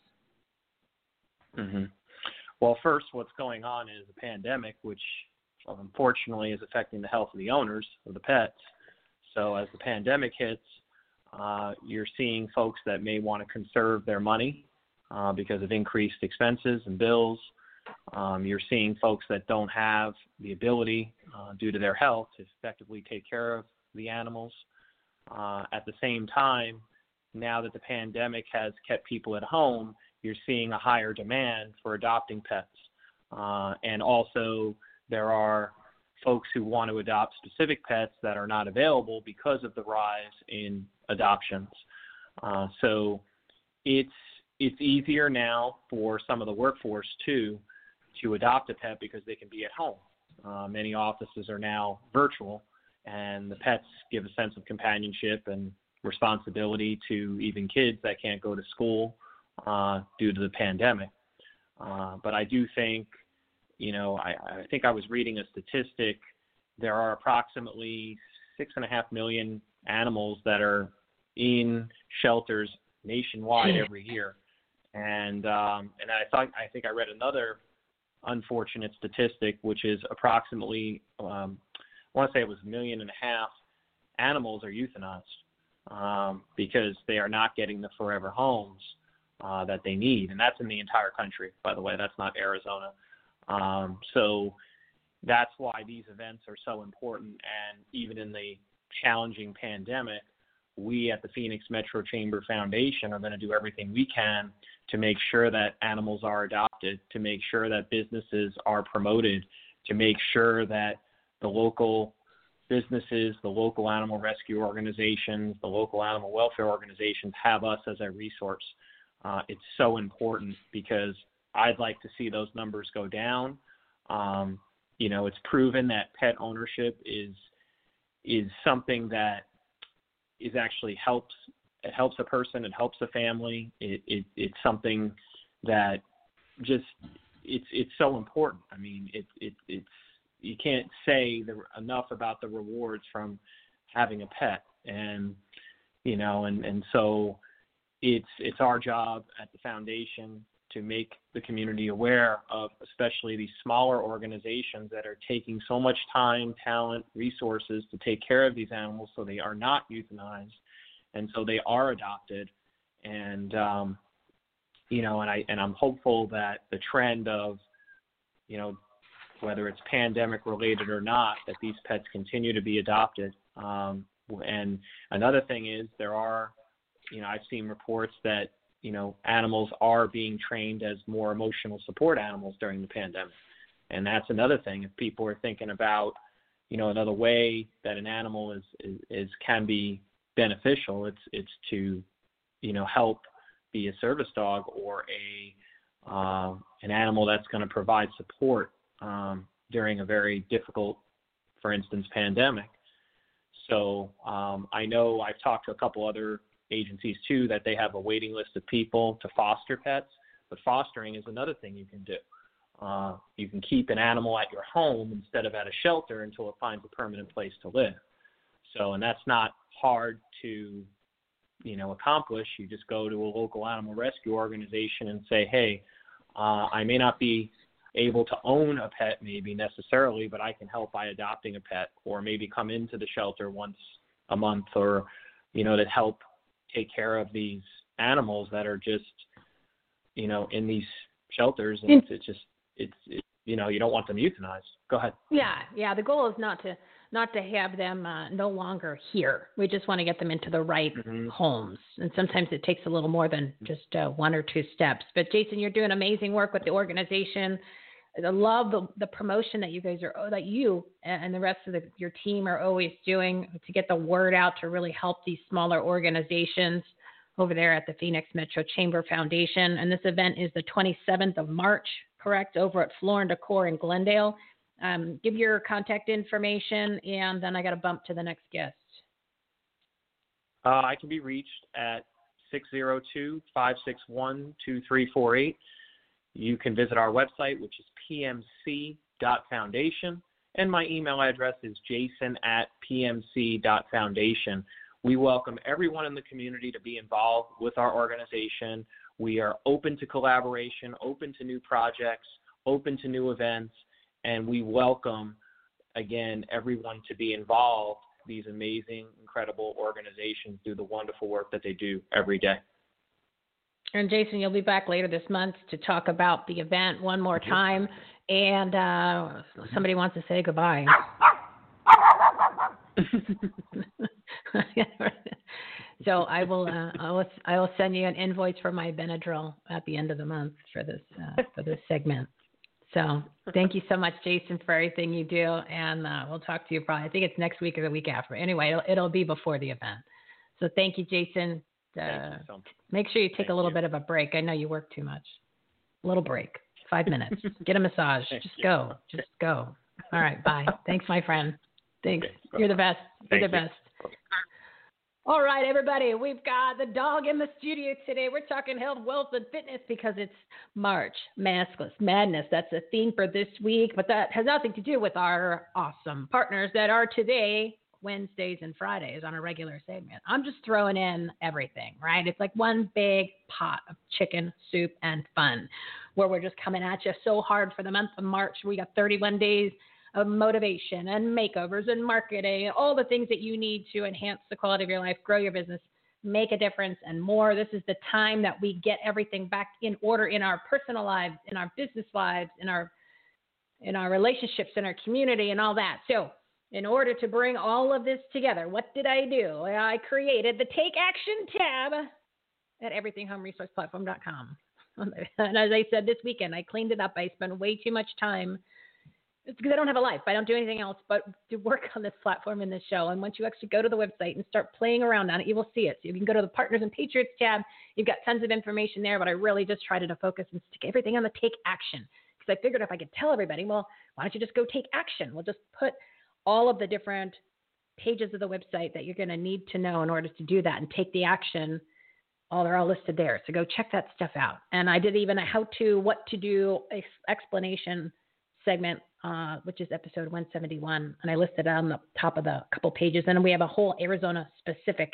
hmm Well, first, what's going on is a pandemic, which unfortunately is affecting the health of the owners of the pets. So, as the pandemic hits, uh, you're seeing folks that may want to conserve their money uh, because of increased expenses and bills. Um, you're seeing folks that don't have the ability, uh, due to their health, to effectively take care of the animals. Uh, at the same time, now that the pandemic has kept people at home, you're seeing a higher demand for adopting pets. Uh, and also, there are folks who want to adopt specific pets that are not available because of the rise in adoptions. Uh, so it's it's easier now for some of the workforce too to adopt a pet because they can be at home. Uh, many offices are now virtual, and the pets give a sense of companionship and responsibility to even kids that can't go to school uh, due to the pandemic. Uh, but I do think, you know, I, I think I was reading a statistic. There are approximately six and a half million animals that are in shelters nationwide every year, and um, and I thought I think I read another unfortunate statistic, which is approximately um, I want to say it was a million and a half animals are euthanized um, because they are not getting the forever homes uh, that they need, and that's in the entire country, by the way. That's not Arizona. Um, so that's why these events are so important. And even in the challenging pandemic, we at the Phoenix Metro Chamber Foundation are going to do everything we can to make sure that animals are adopted, to make sure that businesses are promoted, to make sure that the local businesses, the local animal rescue organizations, the local animal welfare organizations have us as a resource. Uh, it's so important because I'd like to see those numbers go down. Um, you know, it's proven that pet ownership is is something that is actually helps it helps a person, it helps a family. It, it it's something that just it's it's so important. I mean, it it it's you can't say the, enough about the rewards from having a pet, and you know, and and so it's it's our job at the foundation to make the community aware of especially these smaller organizations that are taking so much time, talent, resources to take care of these animals so they are not euthanized. And so they are adopted. And um you know and I and I'm hopeful that the trend of you know whether it's pandemic related or not that these pets continue to be adopted um and another thing is there are you know I've seen reports that you know, animals are being trained as more emotional support animals during the pandemic. And that's another thing. If people are thinking about, you know, another way that an animal is, is, is can be beneficial, it's it's to, you know, help be a service dog or a uh, an animal that's going to provide support um, during a very difficult, for instance, pandemic. So um, I know I've talked to a couple other agencies too that they have a waiting list of people to foster pets. But fostering is another thing you can do. Uh, you can keep an animal at your home instead of at a shelter until it finds a permanent place to live. So, and that's not hard to, you know, accomplish. You just go to a local animal rescue organization and say, hey, uh, I may not be able to own a pet maybe necessarily, but I can help by adopting a pet or maybe come into the shelter once a month or, you know, to help take care of these animals that are just you know in these shelters and it's, it's just it's it, you know you don't want them euthanized go ahead Yeah, yeah. The goal is not to not to have them uh, no longer here. We just want to get them into the right Mm-hmm. homes, and sometimes it takes a little more than just uh, one or two steps. But Jason, you're doing amazing work with the organization. I love the, the promotion that you guys are that you and the rest of the, your team are always doing to get the word out to really help these smaller organizations over there at the Phoenix Metro Chamber Foundation. And this event is the 27th of March, correct, over at Floor and Decor in Glendale. Um, give your contact information, and then I got to bump to the next guest. uh, i can be reached at 602-561-2348 you can visit our website which is pmc.foundation and my email address is jason at pmc.foundation we welcome everyone in the community to be involved with our organization. We are open to collaboration open to new projects open to new events and we welcome again everyone to be involved these amazing incredible organizations do the wonderful work that they do every day And Jason, you'll be back later this month to talk about the event one more time. And uh, somebody wants to say goodbye. so I will, uh, I will, I will send you an invoice for my Benadryl at the end of the month for this, uh, for this segment. So thank you so much, Jason, for everything you do, and uh, we'll talk to you probably. I think it's next week or the week after. Anyway, it'll, it'll be before the event. So thank you, Jason. Uh, so. Make sure you take Thank a little you. bit of a break. I know you work too much. A little break. Five minutes. Get a massage. Just go. Just go. All right. Bye. Thanks, my friend. Thanks. Okay. You're the best. You're Thank the you. best. All right, everybody. We've got the dog in the studio today. We're talking health, wealth, and fitness because it's March Maskless Madness. That's the theme for this week, but that has nothing to do with our awesome partners that are today, Wednesdays and Fridays on a regular segment. I'm just throwing in everything, right? It's like one big pot of chicken soup and fun where we're just coming at you so hard for the month of March. We got 31 days of motivation and makeovers and marketing, all the things that you need to enhance the quality of your life, grow your business, make a difference, and more. This is the time that we get everything back in order in our personal lives, in our business lives, in our in our relationships, in our community, and all that. So, in order to bring all of this together, what did I do? I created the Take Action tab at everythinghomeresourceplatform.com. And as I said this weekend, I cleaned it up. I spent way too much time it's because I don't have a life. I don't do anything else but to work on this platform and this show. And once you actually go to the website and start playing around on it, you will see it. So you can go to the Partners and Patriots tab. You've got tons of information there, but I really just tried to focus and stick everything on the take action because I figured if I could tell everybody, well, why don't you just go take action? We'll just put all of the different pages of the website that you're going to need to know in order to do that and take the action. All they're all listed there. So go check that stuff out. And I did even a how to, what to do explanation segment, uh, which is episode 171. And I listed it on the top of the couple pages. And we have a whole Arizona specific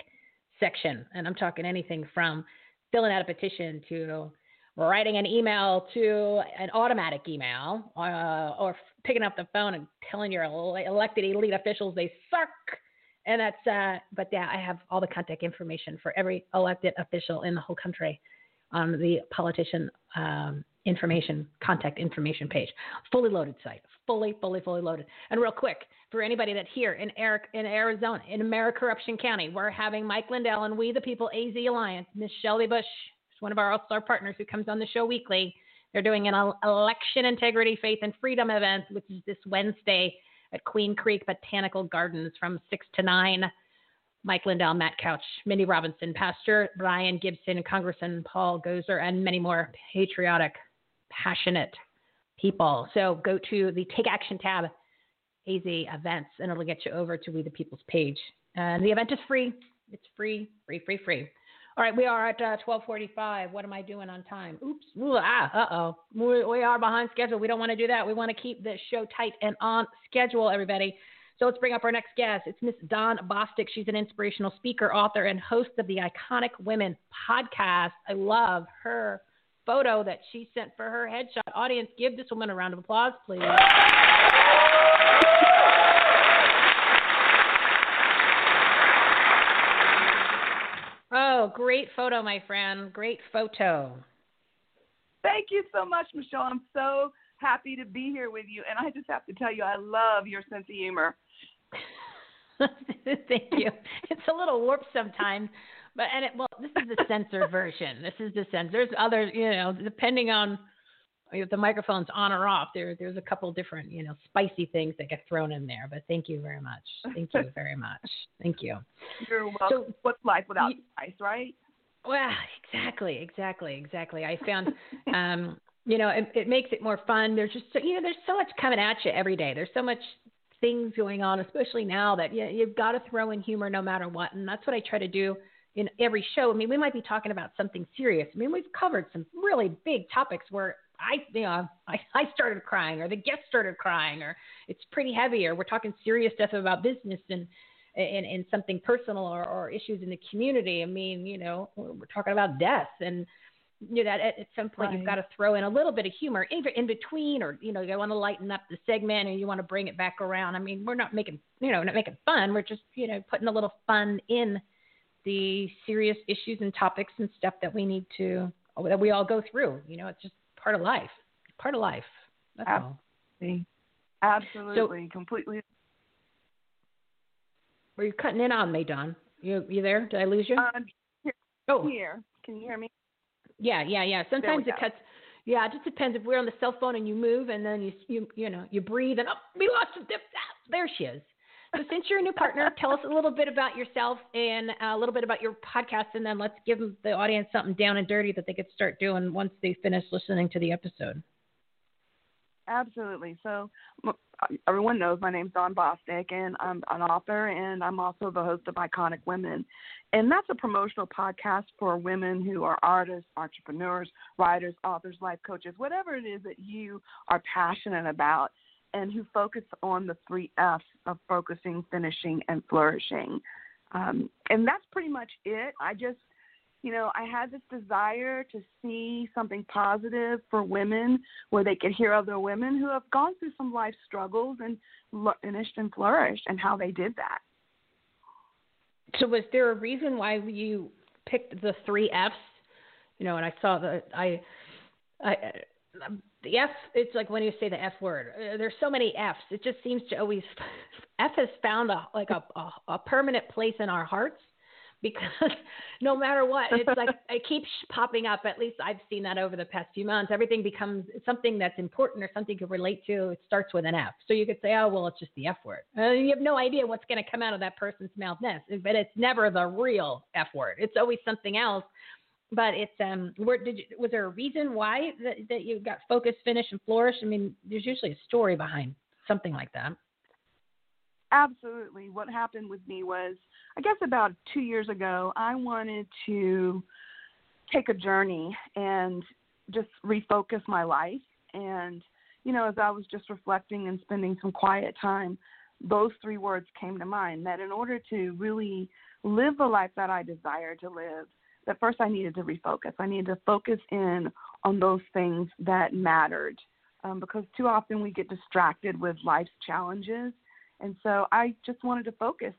section. And I'm talking anything from filling out a petition to writing an email to an automatic email uh, or picking up the phone and telling your elected elite officials they suck. And that's, uh, but yeah, I have all the contact information for every elected official in the whole country on the politician um, information, contact information page. Fully loaded site, fully, fully, fully loaded. And real quick, for anybody that here in Eric in Arizona, in Maricorruption County, we're having Mike Lindell and We the People AZ Alliance, Miss Shelby Busch, one of our all-star partners who comes on the show weekly. They're doing an election integrity, faith, and freedom event, which is this Wednesday at Queen Creek Botanical Gardens from six to nine. Mike Lindell, Matt Couch, Mindy Robinson, Pastor Brian Gibson, Congressman Paul Gosar, and many more patriotic, passionate people. So go to the Take Action tab, AZ events, and it'll get you over to We the People's page. And the event is free. It's free, free, free, free. All right, we are at uh, 12:45. What am I doing on time? Oops. Ah, uh-oh. We, we are behind schedule. We don't want to do that. We want to keep the show tight and on schedule, everybody. So let's bring up our next guest. It's Miss Dawn Bostick. She's an inspirational speaker, author, and host of the Iconic Women podcast. I love her photo that she sent for her headshot. Audience, give this woman a round of applause, please. Oh, great photo, my friend. Great photo. Thank you so much, Michele. I'm so happy to be here with you. And I just have to tell you, I love your sense of humor. Thank you. It's a little warped sometimes, but and it well, this is the censored version. This is the censored. There's other, you know, depending on the microphone's on or off. There, there's a couple different, you know, spicy things that get thrown in there. But thank you very much. Thank you very much. Thank you. You're welcome. So, What's life without spice, right? Well, exactly, exactly, exactly. I found, um, you know, it, it makes it more fun. There's just, so, you know, there's so much coming at you every day. There's so much things going on, especially now that you, you've got to throw in humor no matter what. And that's what I try to do in every show. I mean, we might be talking about something serious. I mean, we've covered some really big topics where I, you know, I, I started crying or the guest started crying or it's pretty heavy or we're talking serious stuff about business and, and, and something personal or, or issues in the community. I mean, you know, we're talking about death and, you know, that at, at some point Right. you've got to throw in a little bit of humor in, in between, or you know, you want to lighten up the segment and you want to bring it back around. I mean, we're not making, you know, not making fun. We're just, you know, putting a little fun in the serious issues and topics and stuff that we need to, that we all go through. You know, it's just part of life. Part of life. That's all. Absolutely. Absolutely. Completely. Were you cutting in on me, Dawn? You you there? Did I lose you? Um, here, Oh. here. Can you hear me? Yeah, yeah, yeah. Sometimes it go. cuts. Yeah, it just depends if we're on the cell phone and you move and then you you you know you breathe and oh we lost the dip. Ah, there she is. So since you're a new partner, tell us a little bit about yourself and uh, a little bit about your podcast, and then let's give the audience something down and dirty that they could start doing once they finish listening to the episode. Absolutely. So everyone knows my name's Dawn Bostick, and I'm an author, and I'm also the host of Iconic Women, and that's a promotional podcast for women who are artists, entrepreneurs, writers, authors, life coaches, whatever it is that you are passionate about, and who focus on the three F's of focusing, finishing, and flourishing. Um, and that's pretty much it. I just you know, I had this desire to see something positive for women where they could hear other women who have gone through some life struggles and finished and flourished and how they did that. So was there a reason why you picked the three F's? You know, and I saw the I, I the F. It's like when you say the F word. Uh, there's so many F's. It just seems to always F has found a like a a, a permanent place in our hearts because no matter what, it's like it keeps popping up. At least I've seen that over the past few months. Everything becomes something that's important or something you relate to. It starts with an F. So you could say, oh, well, it's just the F word. Uh, you have no idea what's going to come out of that person's mouth next, but it's never the real F word. It's always something else. But it's um. Where did you, was there a reason why that, that you got focus, finish, and flourish? I mean, there's usually a story behind something like that. Absolutely. What happened with me was, I guess about two years ago, I wanted to take a journey and just refocus my life. And, you know, as I was just reflecting and spending some quiet time, those three words came to mind that in order to really live the life that I desire to live, that first I needed to refocus. I needed to focus in on those things that mattered. Um, because too often we get distracted with life's challenges and so I just wanted to focus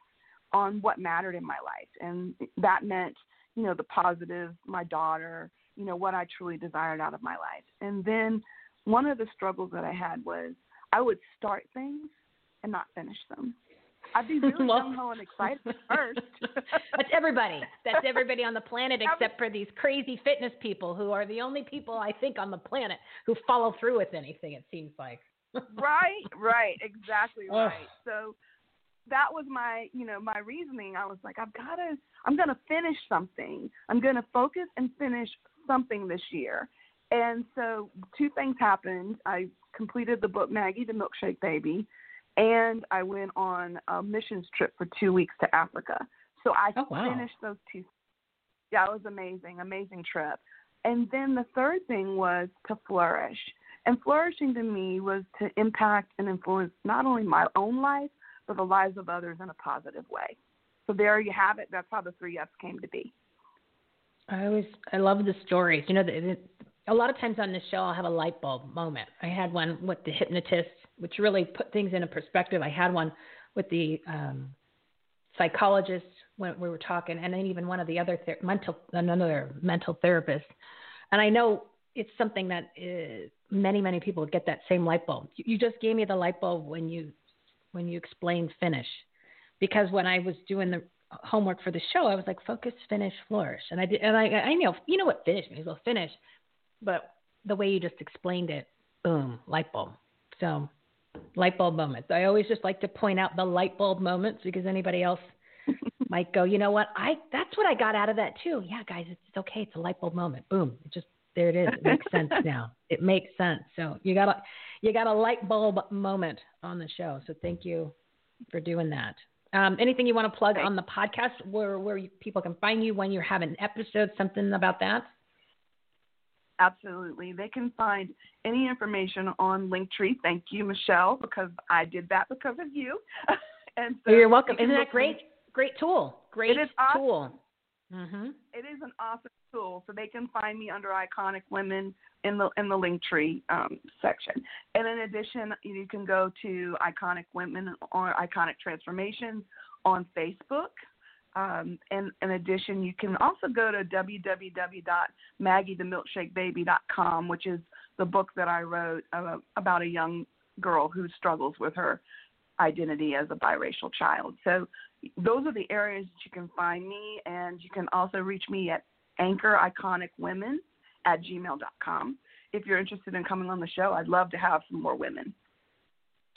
on what mattered in my life. And that meant, you know, the positive, my daughter, you know, what I truly desired out of my life. And then one of the struggles that I had was I would start things and not finish them. I'd be really Well- gung ho and excited first. That's everybody. That's everybody on the planet except for these crazy fitness people who are the only people I think on the planet who follow through with anything. It seems like. right, right, exactly right. So that was my, you know, my reasoning. I was like, I've got to, I'm going to finish something. I'm going to focus and finish something this year. And so two things happened. I completed the book Maggie the Milkshake Baby, and I went on a missions trip for two weeks to Africa. So I Oh, wow. finished those two. Yeah, it was amazing, amazing trip. And then the third thing was to flourish. And flourishing to me was to impact and influence not only my own life, but the lives of others in a positive way. So there you have it. That's how the three F's came to be. I always I love the stories. You know, the, the, a lot of times on this show I'll have a light bulb moment. I had one with the hypnotist, which really put things into perspective. I had one with the um, psychologist when we were talking, and then even one of the other ther- mental another mental therapist. And I know it's something that uh, many many people get that same light bulb. You, you just gave me the light bulb when you when you explained finish, because when I was doing the homework for the show, I was like, focus, finish, flourish. And I did, and I, I know, you know what finish means, well, finish. But the way you just explained it, boom, light bulb. So, light bulb moments. I always just like to point out the light bulb moments because anybody else might go, you know what? I that's what I got out of that too. Yeah, guys, it's, it's okay. It's a light bulb moment. Boom. It just there it is. It makes sense now. It makes sense. So you got a you got a light bulb moment on the show. So thank you for doing that. Um, anything you want to plug on the podcast where where you, people can find you when you have an episode, something about that? Absolutely. They can find any information on Linktree. Thank you, Michele, because I did that because of you. and so you're welcome. Isn't that great? Great tool. Great It is awesome. tool. Mm-hmm. It is an awesome tool, so they can find me under Iconic Women in the in the Linktree um, section. And in addition, you can go to Iconic Women or Iconic Transformations on Facebook. Um, and in addition, you can also go to www.maggiethemilkshakebaby.com, which is the book that I wrote uh, about a young girl who struggles with her identity as a biracial child. So those are the areas that you can find me, and you can also reach me at Anchor Iconic Women at gmail.com. If you're interested in coming on the show, I'd love to have some more women.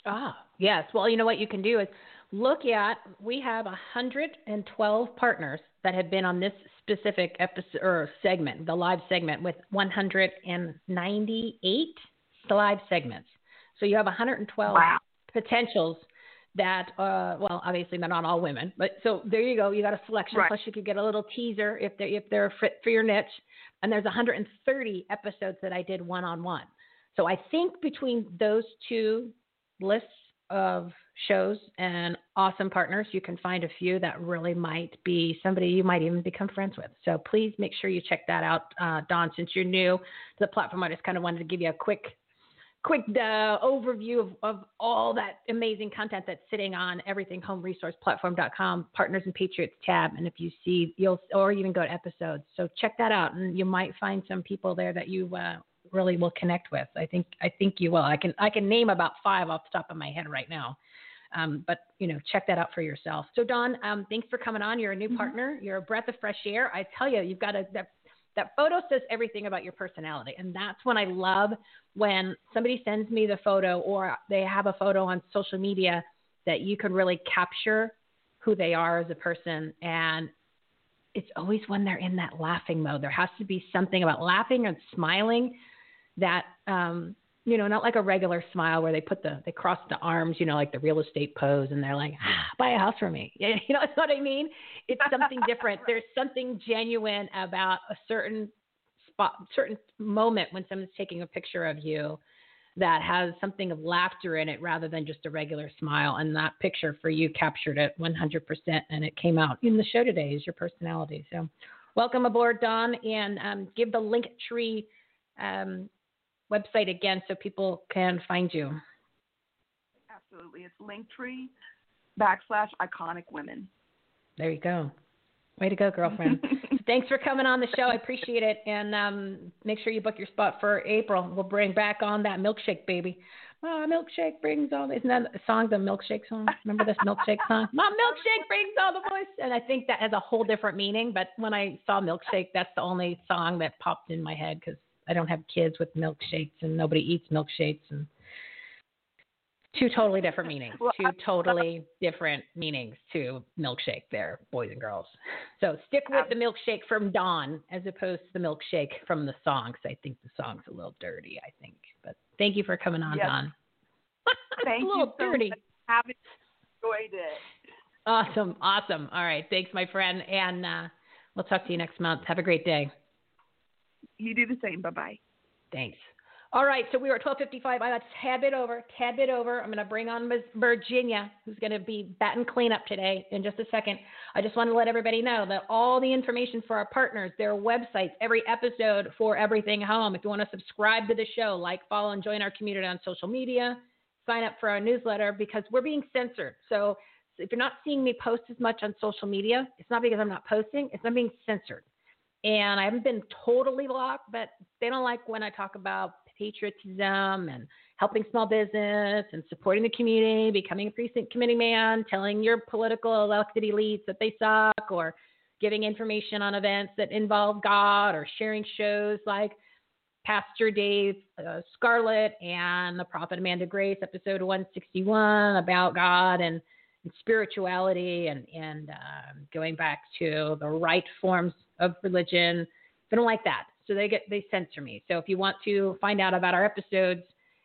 Ah, yes. Well, you know what you can do is look at we have 112 partners that have been on this specific episode or segment, the live segment with 198 live segments. So you have 112 Wow. potentials that uh well obviously they're not all women but so there you go you got a selection Right. plus you could get a little teaser if they're if they're fit for your niche and there's 130 episodes that I did one on one so I think between those two lists of shows and awesome partners you can find a few that really might be somebody you might even become friends with. So please make sure you check that out uh, Dawn since you're new to the platform. I just kind of wanted to give you a quick quick uh, overview of, of all that amazing content that's sitting on everythinghomeresourceplatform.com partners and patriots tab and if you see you'll or even go to episodes. So check that out and you might find some people there that you uh, really will connect with. I think i think you will. I can i can name about five off the top of my head right now. Um, but you know check that out for yourself. So Dawn um, thanks for coming on. You're a new partner. You're a breath of fresh air. I tell you you've got a that that photo says everything about your personality. And that's when i love when somebody sends me the photo or they have a photo on social media that you can really capture who they are as a person. And it's always when they're in that laughing mode. There has to be something about laughing and smiling that um you know, not like a regular smile where they put the they cross the arms, you know, like the real estate pose, and they're like, ah, "Buy a house for me." You know, what I mean. It's something different. There's something genuine about a certain spot, certain moment when someone's taking a picture of you that has something of laughter in it rather than just a regular smile. And that picture for you captured it 100%, and it came out in the show today as your personality. So, welcome aboard, Dawn, and um, give the link tree. Um, website again so people can find you. Absolutely. It's Linktree backslash iconic women. There you go. Way to go, girlfriend. Thanks for coming on the show. I appreciate it. And um, make sure you book your spot for April. We'll bring back on that milkshake, baby. My milkshake brings all. the, Isn't that a song, the milkshake song? Remember this milkshake song? My milkshake brings all the boys. And I think that has a whole different meaning. But when I saw milkshake, that's the only song that popped in my head because I don't have kids with milkshakes and nobody eats milkshakes and two totally different meanings. Two totally different meanings to milkshake there, boys and girls. So stick with the milkshake from Dawn as opposed to the milkshake from the song because I think the song's a little dirty, I think. But thank you for coming on, Yes. Dawn. Thank a you little so dirty. much. Having enjoyed it. Awesome, awesome. All right, thanks, my friend, and uh, we'll talk to you next month. Have a great day. You do the same. Bye bye. Thanks. All right, so we were at 12:55. I got a tad bit over, tab it over. I'm going to bring on Ms. Virginia, who's going to be batting cleanup today in just a second. I just want to let everybody know that all the information for our partners, their websites, every episode for Everything Home. If you want to subscribe to the show, like, follow, and join our community on social media, sign up for our newsletter because we're being censored. So if you're not seeing me post as much on social media, it's not because I'm not posting; it's I'm being censored and I haven't been totally blocked, but they don't like when I talk about patriotism and helping small business and supporting the community, becoming a precinct committee man, telling your political elected elites that they suck, or giving information on events that involve God, or sharing shows like Pastor Dave uh, Scarlett and the Prophet Amanda Grace, episode 161 about God and, and spirituality and, and um, going back to the right forms of religion. They don't like that, so they get they censor me. So if you want to find out about our episodes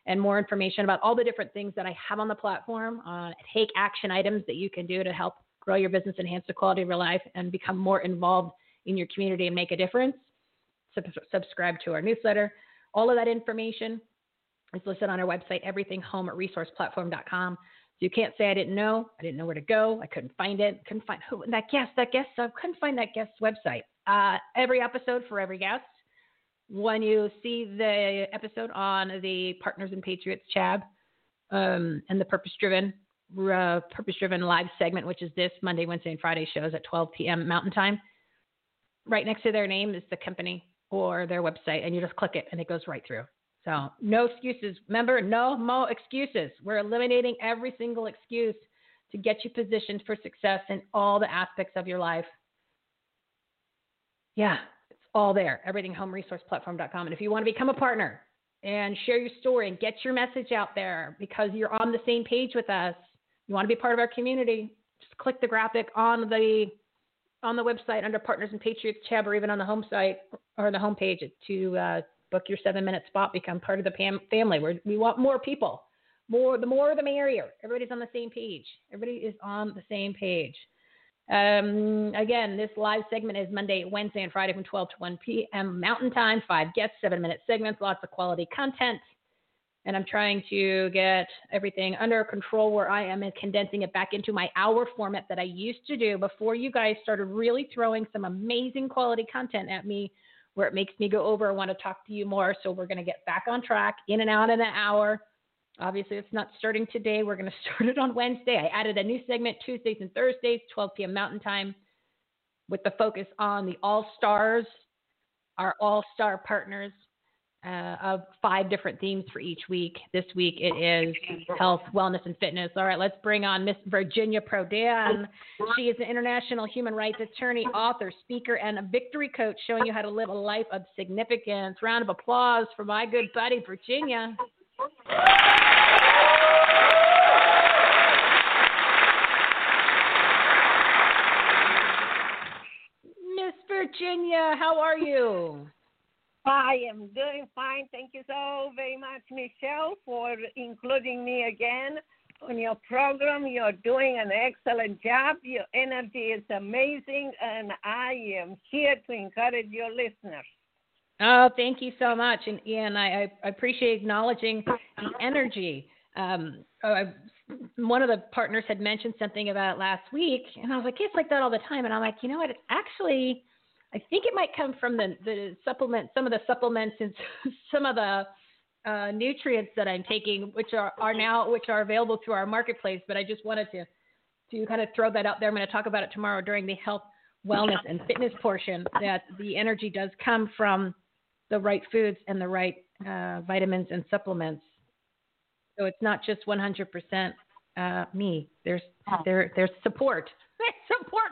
and more information about all the different things that I have on the platform, uh, take action items that you can do to help grow your business, enhance the quality of your life, and become more involved in your community and make a difference. Sub- subscribe to our newsletter. All of that information is listed on our website, everythinghome at resourceplatform.com. So you can't say I didn't know. I didn't know where to go. I couldn't find it. Couldn't find who that guest. That guest. I couldn't find that guest's website. Uh, every episode for every guest. When you see the episode on the Partners and Patriots Chab um, and the Purpose Driven uh, Purpose Driven live segment, which is this Monday, Wednesday, and Friday shows at 12 p.m. Mountain Time. Right next to their name is the company or their website, and you just click it and it goes right through. So no excuses. Remember, no more excuses. We're eliminating every single excuse to get you positioned for success in all the aspects of your life. Yeah, it's all there. EverythingHomeResourcePlatform.com. And if you want to become a partner and share your story and get your message out there because you're on the same page with us, you want to be part of our community, just click the graphic on the on the website under Partners and Patriots tab, or even on the home site or the homepage to uh, book your seven minute spot, become part of the PAM family. We're, we want more people. More, the more the merrier. Everybody's on the same page. Everybody is on the same page. Um, again, this live segment is Monday, Wednesday, and Friday from 12 to 1 p.m. Mountain Time. Five guests, seven minute segments, lots of quality content. And I'm trying to get everything under control where I am and condensing it back into my hour format that I used to do before you guys started really throwing some amazing quality content at me where it makes me go over and want to talk to you more. So we're going to get back on track in and out in an hour. Obviously, it's not starting today. We're going to start it on Wednesday. I added a new segment Tuesdays and Thursdays, 12 p.m. Mountain Time, with the focus on the All Stars, our All Star partners uh, of five different themes for each week. This week it is health, wellness, and fitness. All right, let's bring on Miss Virginia Prodan. She is an international human rights attorney, author, speaker, and a victory coach showing you how to live a life of significance. Round of applause for my good buddy, Virginia. Maria. How are you? I am doing fine. Thank you so very much, Michele, for including me again on your program. You're doing an excellent job. Your energy is amazing, and I am here to encourage your listeners. Oh, thank you so much, and and I, I appreciate acknowledging the energy. Um, uh, one of the partners had mentioned something about it last week, and I was like, it's like that all the time. And I'm like, you know what? It's actually, I think it might come from the the supplement, some of the supplements and some of the uh, nutrients that I'm taking, which are are now which are available through our marketplace. But I just wanted to to kind of throw that out there. I'm going to talk about it tomorrow during the health, wellness, and fitness portion. That the energy does come from the right foods and the right uh, vitamins and supplements. So it's not just 100% uh, me. There's there there's support.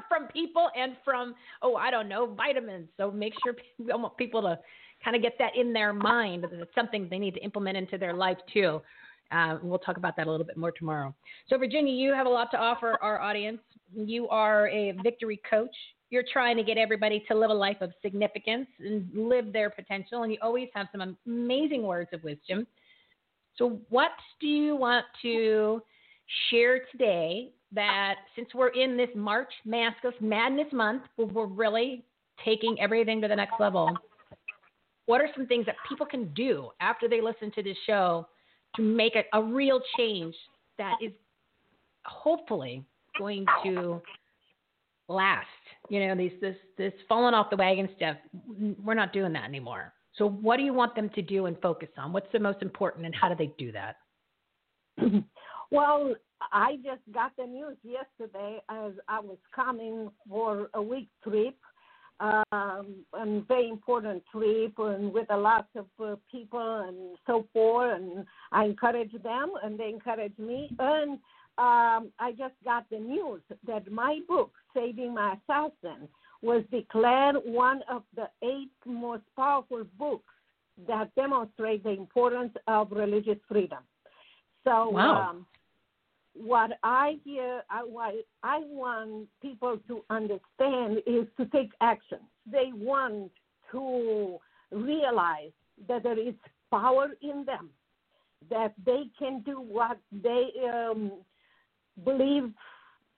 From people and from oh I don't know vitamins. So make sure I want people to kind of get that in their mind that it's something they need to implement into their life too. Uh, we'll talk about that a little bit more tomorrow. So Virginia, you have a lot to offer our audience. You are a victory coach. You're trying to get everybody to live a life of significance and live their potential, and you always have some amazing words of wisdom. So, what do you want to share today that since we're in this March Mask of Madness month, we're really taking everything to the next level, what are some things that people can do after they listen to this show to make a, a real change that is hopefully going to last? You know, these this this falling off the wagon stuff. We're not doing that anymore. So, what do you want them to do and focus on? What's the most important, and how do they do that? Well, I just got the news yesterday as I was coming for a week trip, um, and very important trip, and with a lot of uh, people and so forth. And I encourage them, and they encourage me. And um, I just got the news that my book, Saving My Assassin, was declared one of the eight most powerful books that demonstrate the importance of religious freedom. So, Wow. um, what I hear, I, what I want people to understand is to take action. They want to realize that there is power in them, that they can do what they um, believe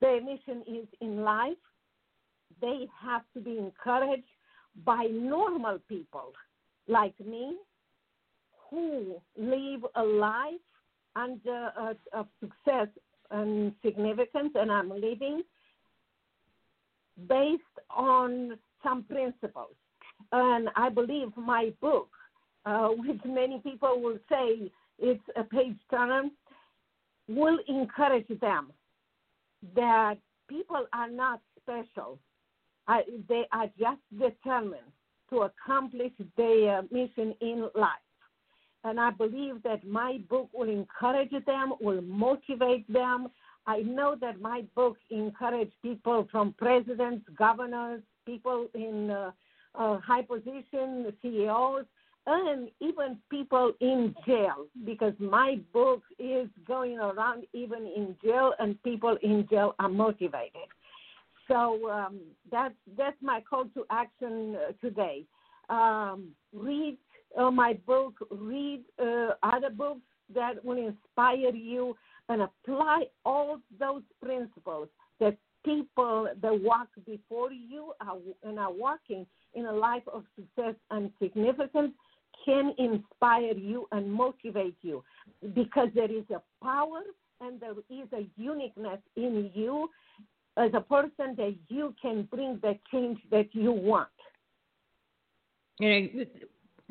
their mission is in life. They have to be encouraged by normal people like me who live a life under of success and significance, and I'm living based on some principles. And I believe my book, uh, which many people will say it's a page turner, will encourage them that people are not special. I, they are just determined to accomplish their mission in life. And I believe that my book will encourage them, will motivate them. I know that my book encouraged people from presidents, governors, people in uh, uh, high position, CEOs, and even people in jail, because my book is going around even in jail, and people in jail are motivated. So um, that's that's my call to action uh, today. Um, read uh, my book, read uh, other books that will inspire you, and apply all those principles that people that walk before you are, and are walking in a life of success and significance can inspire you and motivate you because there is a power and there is a uniqueness in you as a person that you can bring the change that you want. You know,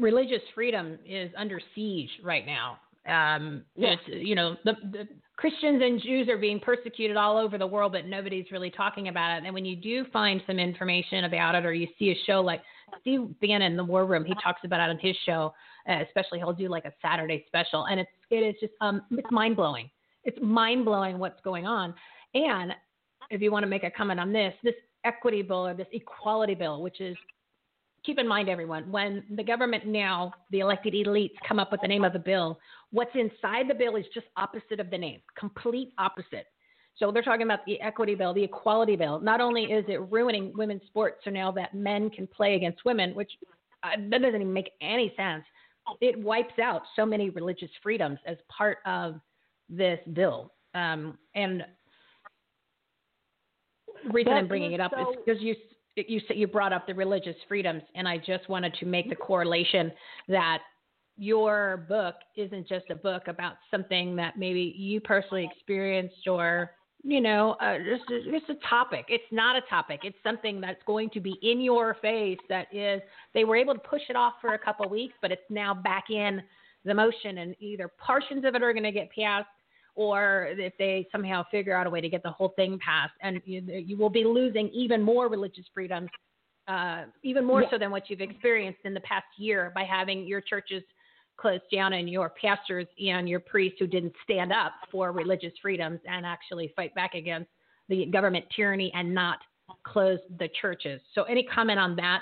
religious freedom is under siege right now. Um, Yes. you know, the, the Christians and Jews are being persecuted all over the world, but nobody's really talking about it. And when you do find some information about it, or you see a show like Steve Bannon, in the War Room, he talks about it on his show. Uh, especially, he'll do like a Saturday special, and it's it is just um, it's mind blowing. It's mind blowing what's going on. And if you want to make a comment on this, this equity bill or this equality bill, which is keep in mind, everyone, when the government now, the elected elites, come up with the name of the bill, what's inside the bill is just opposite of the name, complete opposite. So they're talking about the equity bill, the equality bill. Not only is it ruining women's sports, so now that men can play against women, which uh, that doesn't even make any sense. It wipes out so many religious freedoms as part of this bill. Um, and the reason That I'm bringing it up is because you you you brought up the religious freedoms, and I just wanted to make the correlation that your book isn't just a book about something that maybe you personally experienced or you know uh, just just a topic. It's not a topic. It's something that's going to be in your face. That is, they were able to push it off for a couple of weeks, but it's now back in the motion, and either portions of it are going to get passed or if they somehow figure out a way to get the whole thing passed, and you, you will be losing even more religious freedoms, uh, even more so than what you've experienced in the past year by having your churches closed down and your pastors and your priests who didn't stand up for religious freedoms and actually fight back against the government tyranny and not close the churches. So, any comment on that?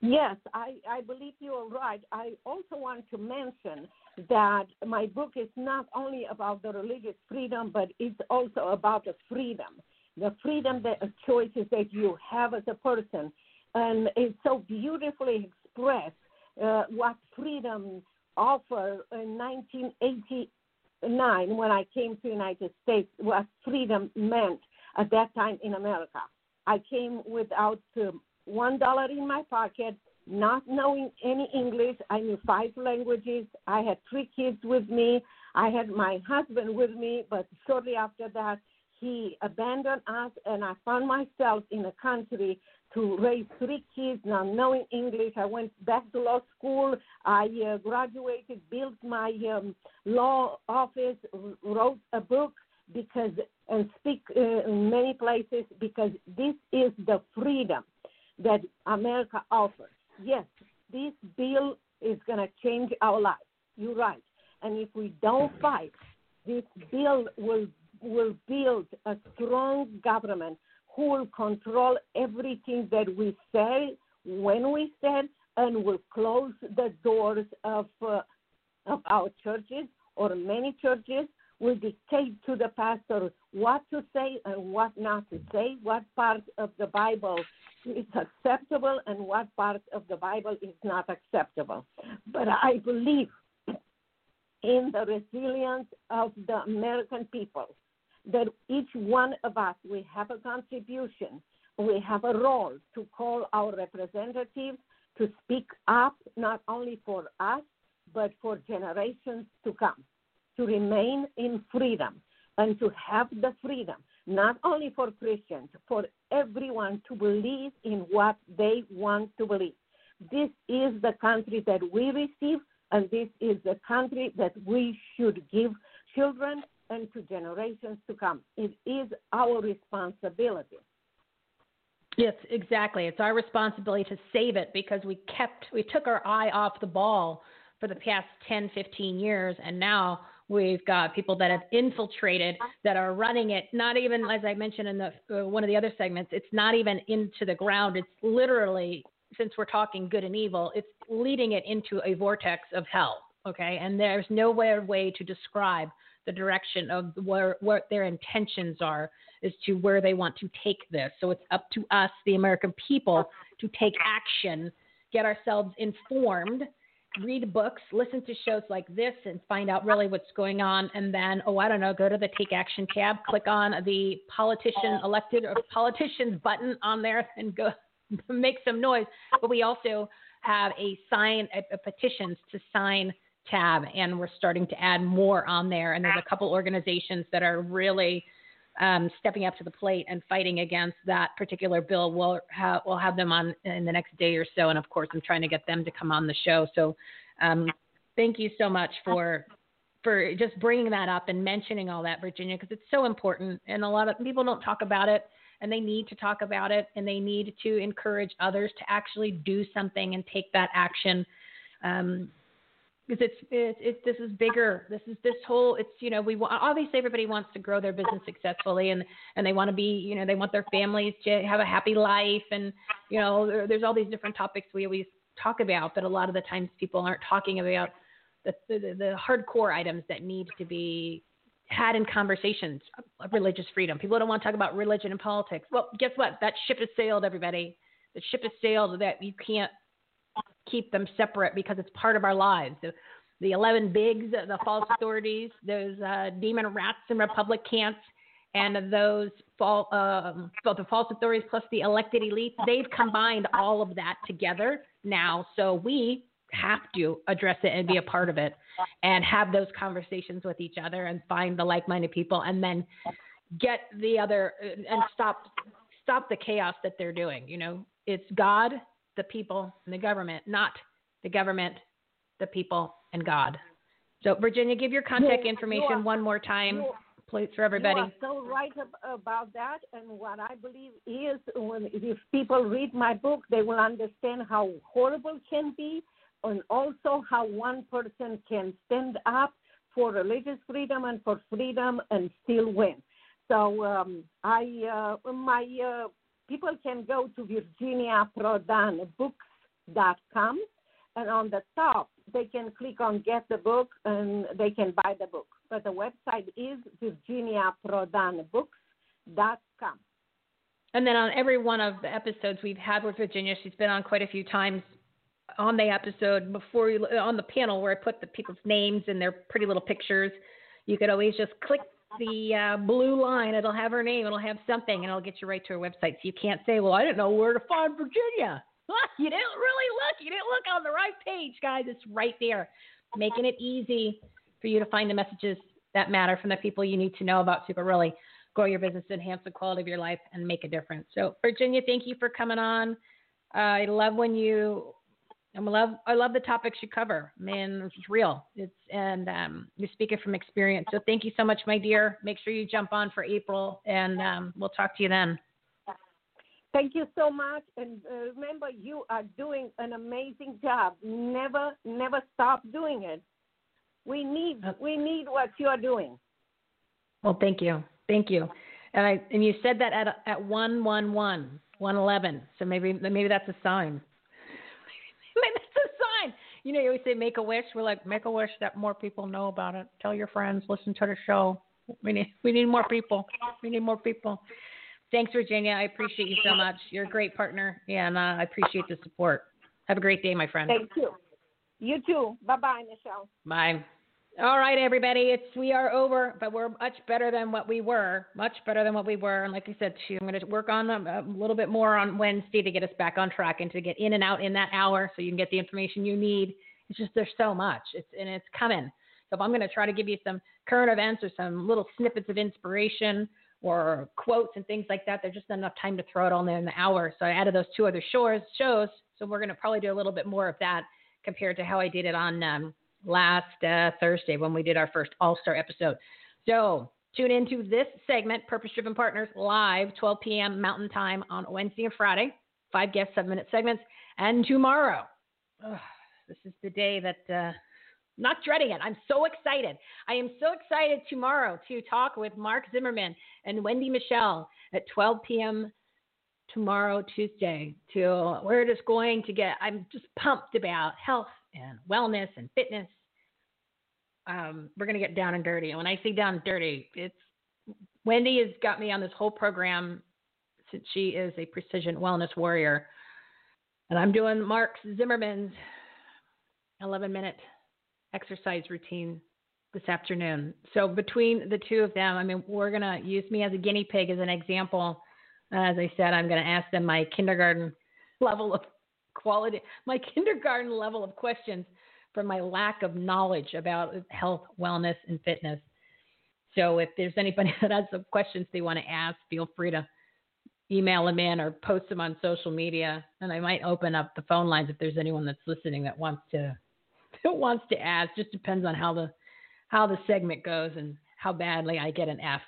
Yes, I, I believe you are right. I also want to mention that my book is not only about the religious freedom, but it's also about the freedom, the freedom that uh, choices that you have as a person, and it's so beautifully expressed uh, what freedom offered in 1989 when I came to the United States, what freedom meant at that time in America. I came without um, one dollar in my pocket, not knowing any English. I knew five languages. I had three kids with me. I had my husband with me, but shortly after that, he abandoned us, and I found myself in a country to raise three kids, not knowing English. I went back to law school. I uh, graduated, built my um, law office, wrote a book because and speak uh, in many places because this is the freedom that America offers. Yes, this bill is going to change our lives. You're right. And if we don't fight, this bill will will build a strong government who will control everything that we say, when we say, and will close the doors of uh, of our churches or many churches will dictate to the pastor what to say and what not to say, what part of the Bible is acceptable and what part of the Bible is not acceptable. But I believe in the resilience of the American people, that each one of us, we have a contribution, we have a role to call our representatives to speak up not only for us, but for generations to come, to remain in freedom and to have the freedom, not only for Christians, for everyone to believe in what they want to believe. This is the country that we receive, and this is the country that we should give children and to generations to come. It is our responsibility. Yes, exactly. It's our responsibility to save it because we kept we took our eye off the ball for the past 10, 15 years and now we've got people that have infiltrated that are running it not even as I mentioned in the uh, one of the other segments, it's not even into the ground. It's literally since we're talking good and evil, it's leading it into a vortex of hell, okay? And there's no way, way to describe the direction of where what their intentions are as to where they want to take this. So it's up to us, the American people, to take action, get ourselves informed, read books, listen to shows like this, and find out really what's going on. And then, oh, I don't know, go to the Take Action tab, click on the politician elected or politicians button on there, and go make some noise. But we also have a sign, a, a petitions to sign tab, and we're starting to add more on there. And there's a couple organizations that are really um, stepping up to the plate and fighting against that particular bill. We'll, ha- we'll have them on in the next day or so. And of course, I'm trying to get them to come on the show. So um, thank you so much for for just bringing that up and mentioning all that, Virginia, because it's so important. And a lot of people don't talk about it. And they need to talk about it, and they need to encourage others to actually do something and take that action. Um, because it's, it's it's this is bigger. This is this whole. It's you know we want obviously everybody wants to grow their business successfully and and they want to be you know they want their families to have a happy life and you know there, there's all these different topics we always talk about, but a lot of the times people aren't talking about the the, the hardcore items that need to be had in conversations religious freedom. People don't want to talk about religion and politics. Well, guess what? That ship has sailed, everybody. The ship has sailed that you can't keep them separate because it's part of our lives. The, the 11 bigs, the false authorities, those uh, demon rats and republicans, and those fall, um, the false authorities plus the elected elite, they've combined all of that together now. So we have to address it and be a part of it and have those conversations with each other and find the like-minded people and then get the other and stop stop the chaos that they're doing you know it's god the people and the government not the government the people and god so virginia give your contact You- information you are- one more time you- please for everybody You are so right ab- about that. And what I believe is, when if people read my book, they will understand how horrible can be, and also how one person can stand up for religious freedom and for freedom and still win. So um, I, uh, my uh, people can go to virginiaprodanbooks.com, and on the top they can click on get the book and they can buy the book. But the website is virginiaprodanbooks.com. And then on every one of the episodes we've had with Virginia, she's been on quite a few times on the episode before you, on the panel where I put the people's names and their pretty little pictures. You could always just click the uh, blue line. It'll have her name. It'll have something, and it'll get you right to her website. So you can't say, "Well, I didn't know where to find Virginia." you didn't really look. You didn't look on the right page, guys. It's right there, making it easy for you to find the messages that matter from the people you need to know about to really grow your business, enhance the quality of your life, and make a difference. So, Virginia, thank you for coming on. Uh, I love when you. I love I love the topics you cover. Man, it's real. It's and um, you speak it from experience. So thank you so much, my dear. Make sure you jump on for April, and um, we'll talk to you then. Thank you so much. And uh, remember, you are doing an amazing job. Never, never stop doing it. We need, we need what you are doing. Well, thank you, thank you. And I and you said that at at one one one one eleven. So maybe maybe that's a sign. maybe that's a sign. You know, you always say make a wish. We're like make a wish that more people know about it. Tell your friends. Listen to the show. We need we need more people. We need more people. Thanks, Virginia. I appreciate you so much. You're a great partner, and uh, I appreciate the support. Have a great day, my friend. Thank you. You too. Bye bye, Michele. Bye. All right, everybody. It's we are over, but we're much better than what we were. Much better than what we were. And like I said, too, I'm going to work on a, a little bit more on Wednesday to get us back on track and to get in and out in that hour, so you can get the information you need. It's just there's so much. It's and it's coming. So if I'm going to try to give you some current events or some little snippets of inspiration or quotes and things like that, there's just not enough time to throw it all there in the hour. So I added those two other shows. Shows. So we're going to probably do a little bit more of that compared to how I did it on um, last uh, Thursday when we did our first All Star episode. So tune into this segment, Purpose Driven Partners, live 12 p.m. Mountain Time on Wednesday and Friday. Five guest seven minute segments. And tomorrow, this is the day that. Uh, not dreading it. I'm so excited. I am so excited tomorrow to talk with Mark Zimmerman and Wendy Michelle at 12 p.m. tomorrow, Tuesday. To we're just going to get. I'm just pumped about health and wellness and fitness. Um, we're going to get down and dirty. And when I say down and dirty, it's Wendy has got me on this whole program since she is a precision wellness warrior. And I'm doing Mark Zimmerman's 11 minute exercise routine this afternoon. So between the two of them, I mean, we're going to use me as a guinea pig as an example. As I said, I'm going to ask them my kindergarten level of quality, my kindergarten level of questions from my lack of knowledge about health, wellness, and fitness. So if there's anybody that has some questions they want to ask, feel free to email them in or post them on social media. And I might open up the phone lines if there's anyone that's listening that wants to that wants to ask. Just depends on how the how the segment goes and how badly I get an F.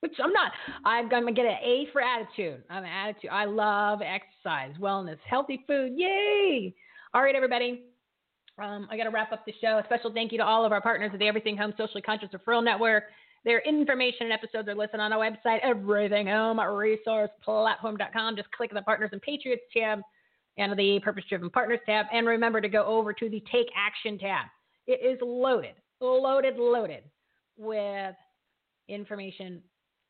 Which I'm not. I'm gonna get an A for attitude. I'm an attitude. I love exercise, wellness, healthy food. Yay! All right, everybody. Um, I got to wrap up the show. A special thank you to all of our partners at the Everything Home Socially Conscious Referral Network. Their information and episodes are listed on our website, everythinghomeresourceplatform.com. Just click the Partners and Patriots tab and the Purpose Driven Partners tab. And remember to go over to the Take Action tab. It is loaded, loaded, loaded with information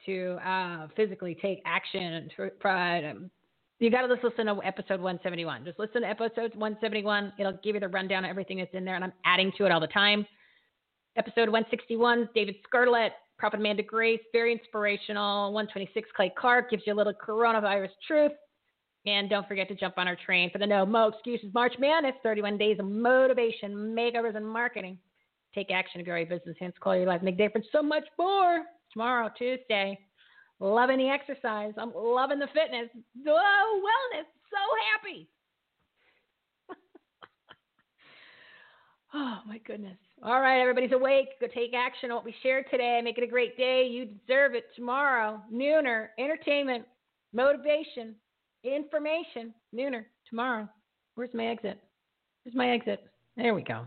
to uh, physically take action. To, um, you got to just listen to episode 171. Just listen to episode 171. It'll give you the rundown of everything that's in there, and I'm adding to it all the time. Episode 161, David Scarlett, Prophet Amanda Grace, very inspirational. 126, Clay Clark gives you a little coronavirus truth. And don't forget to jump on our train for the No Mo Excuses March Madness 31 days of motivation, makeovers, and marketing. Take action to grow your business, hence call your life, make difference, so much more. Tomorrow, Tuesday. Loving the exercise. I'm loving the fitness. Oh, wellness. So happy. oh, my goodness. All right, everybody's awake. Go take action on what we shared today. Make it a great day. You deserve it tomorrow. Nooner, entertainment, motivation, information. Nooner, tomorrow. Where's my exit? Where's my exit? There we go.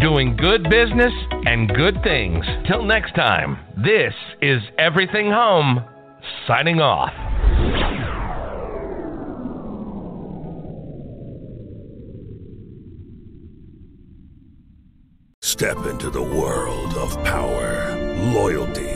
doing good business and good things. Till next time, this is Everything Home, signing off. Step into the world of power, loyalty,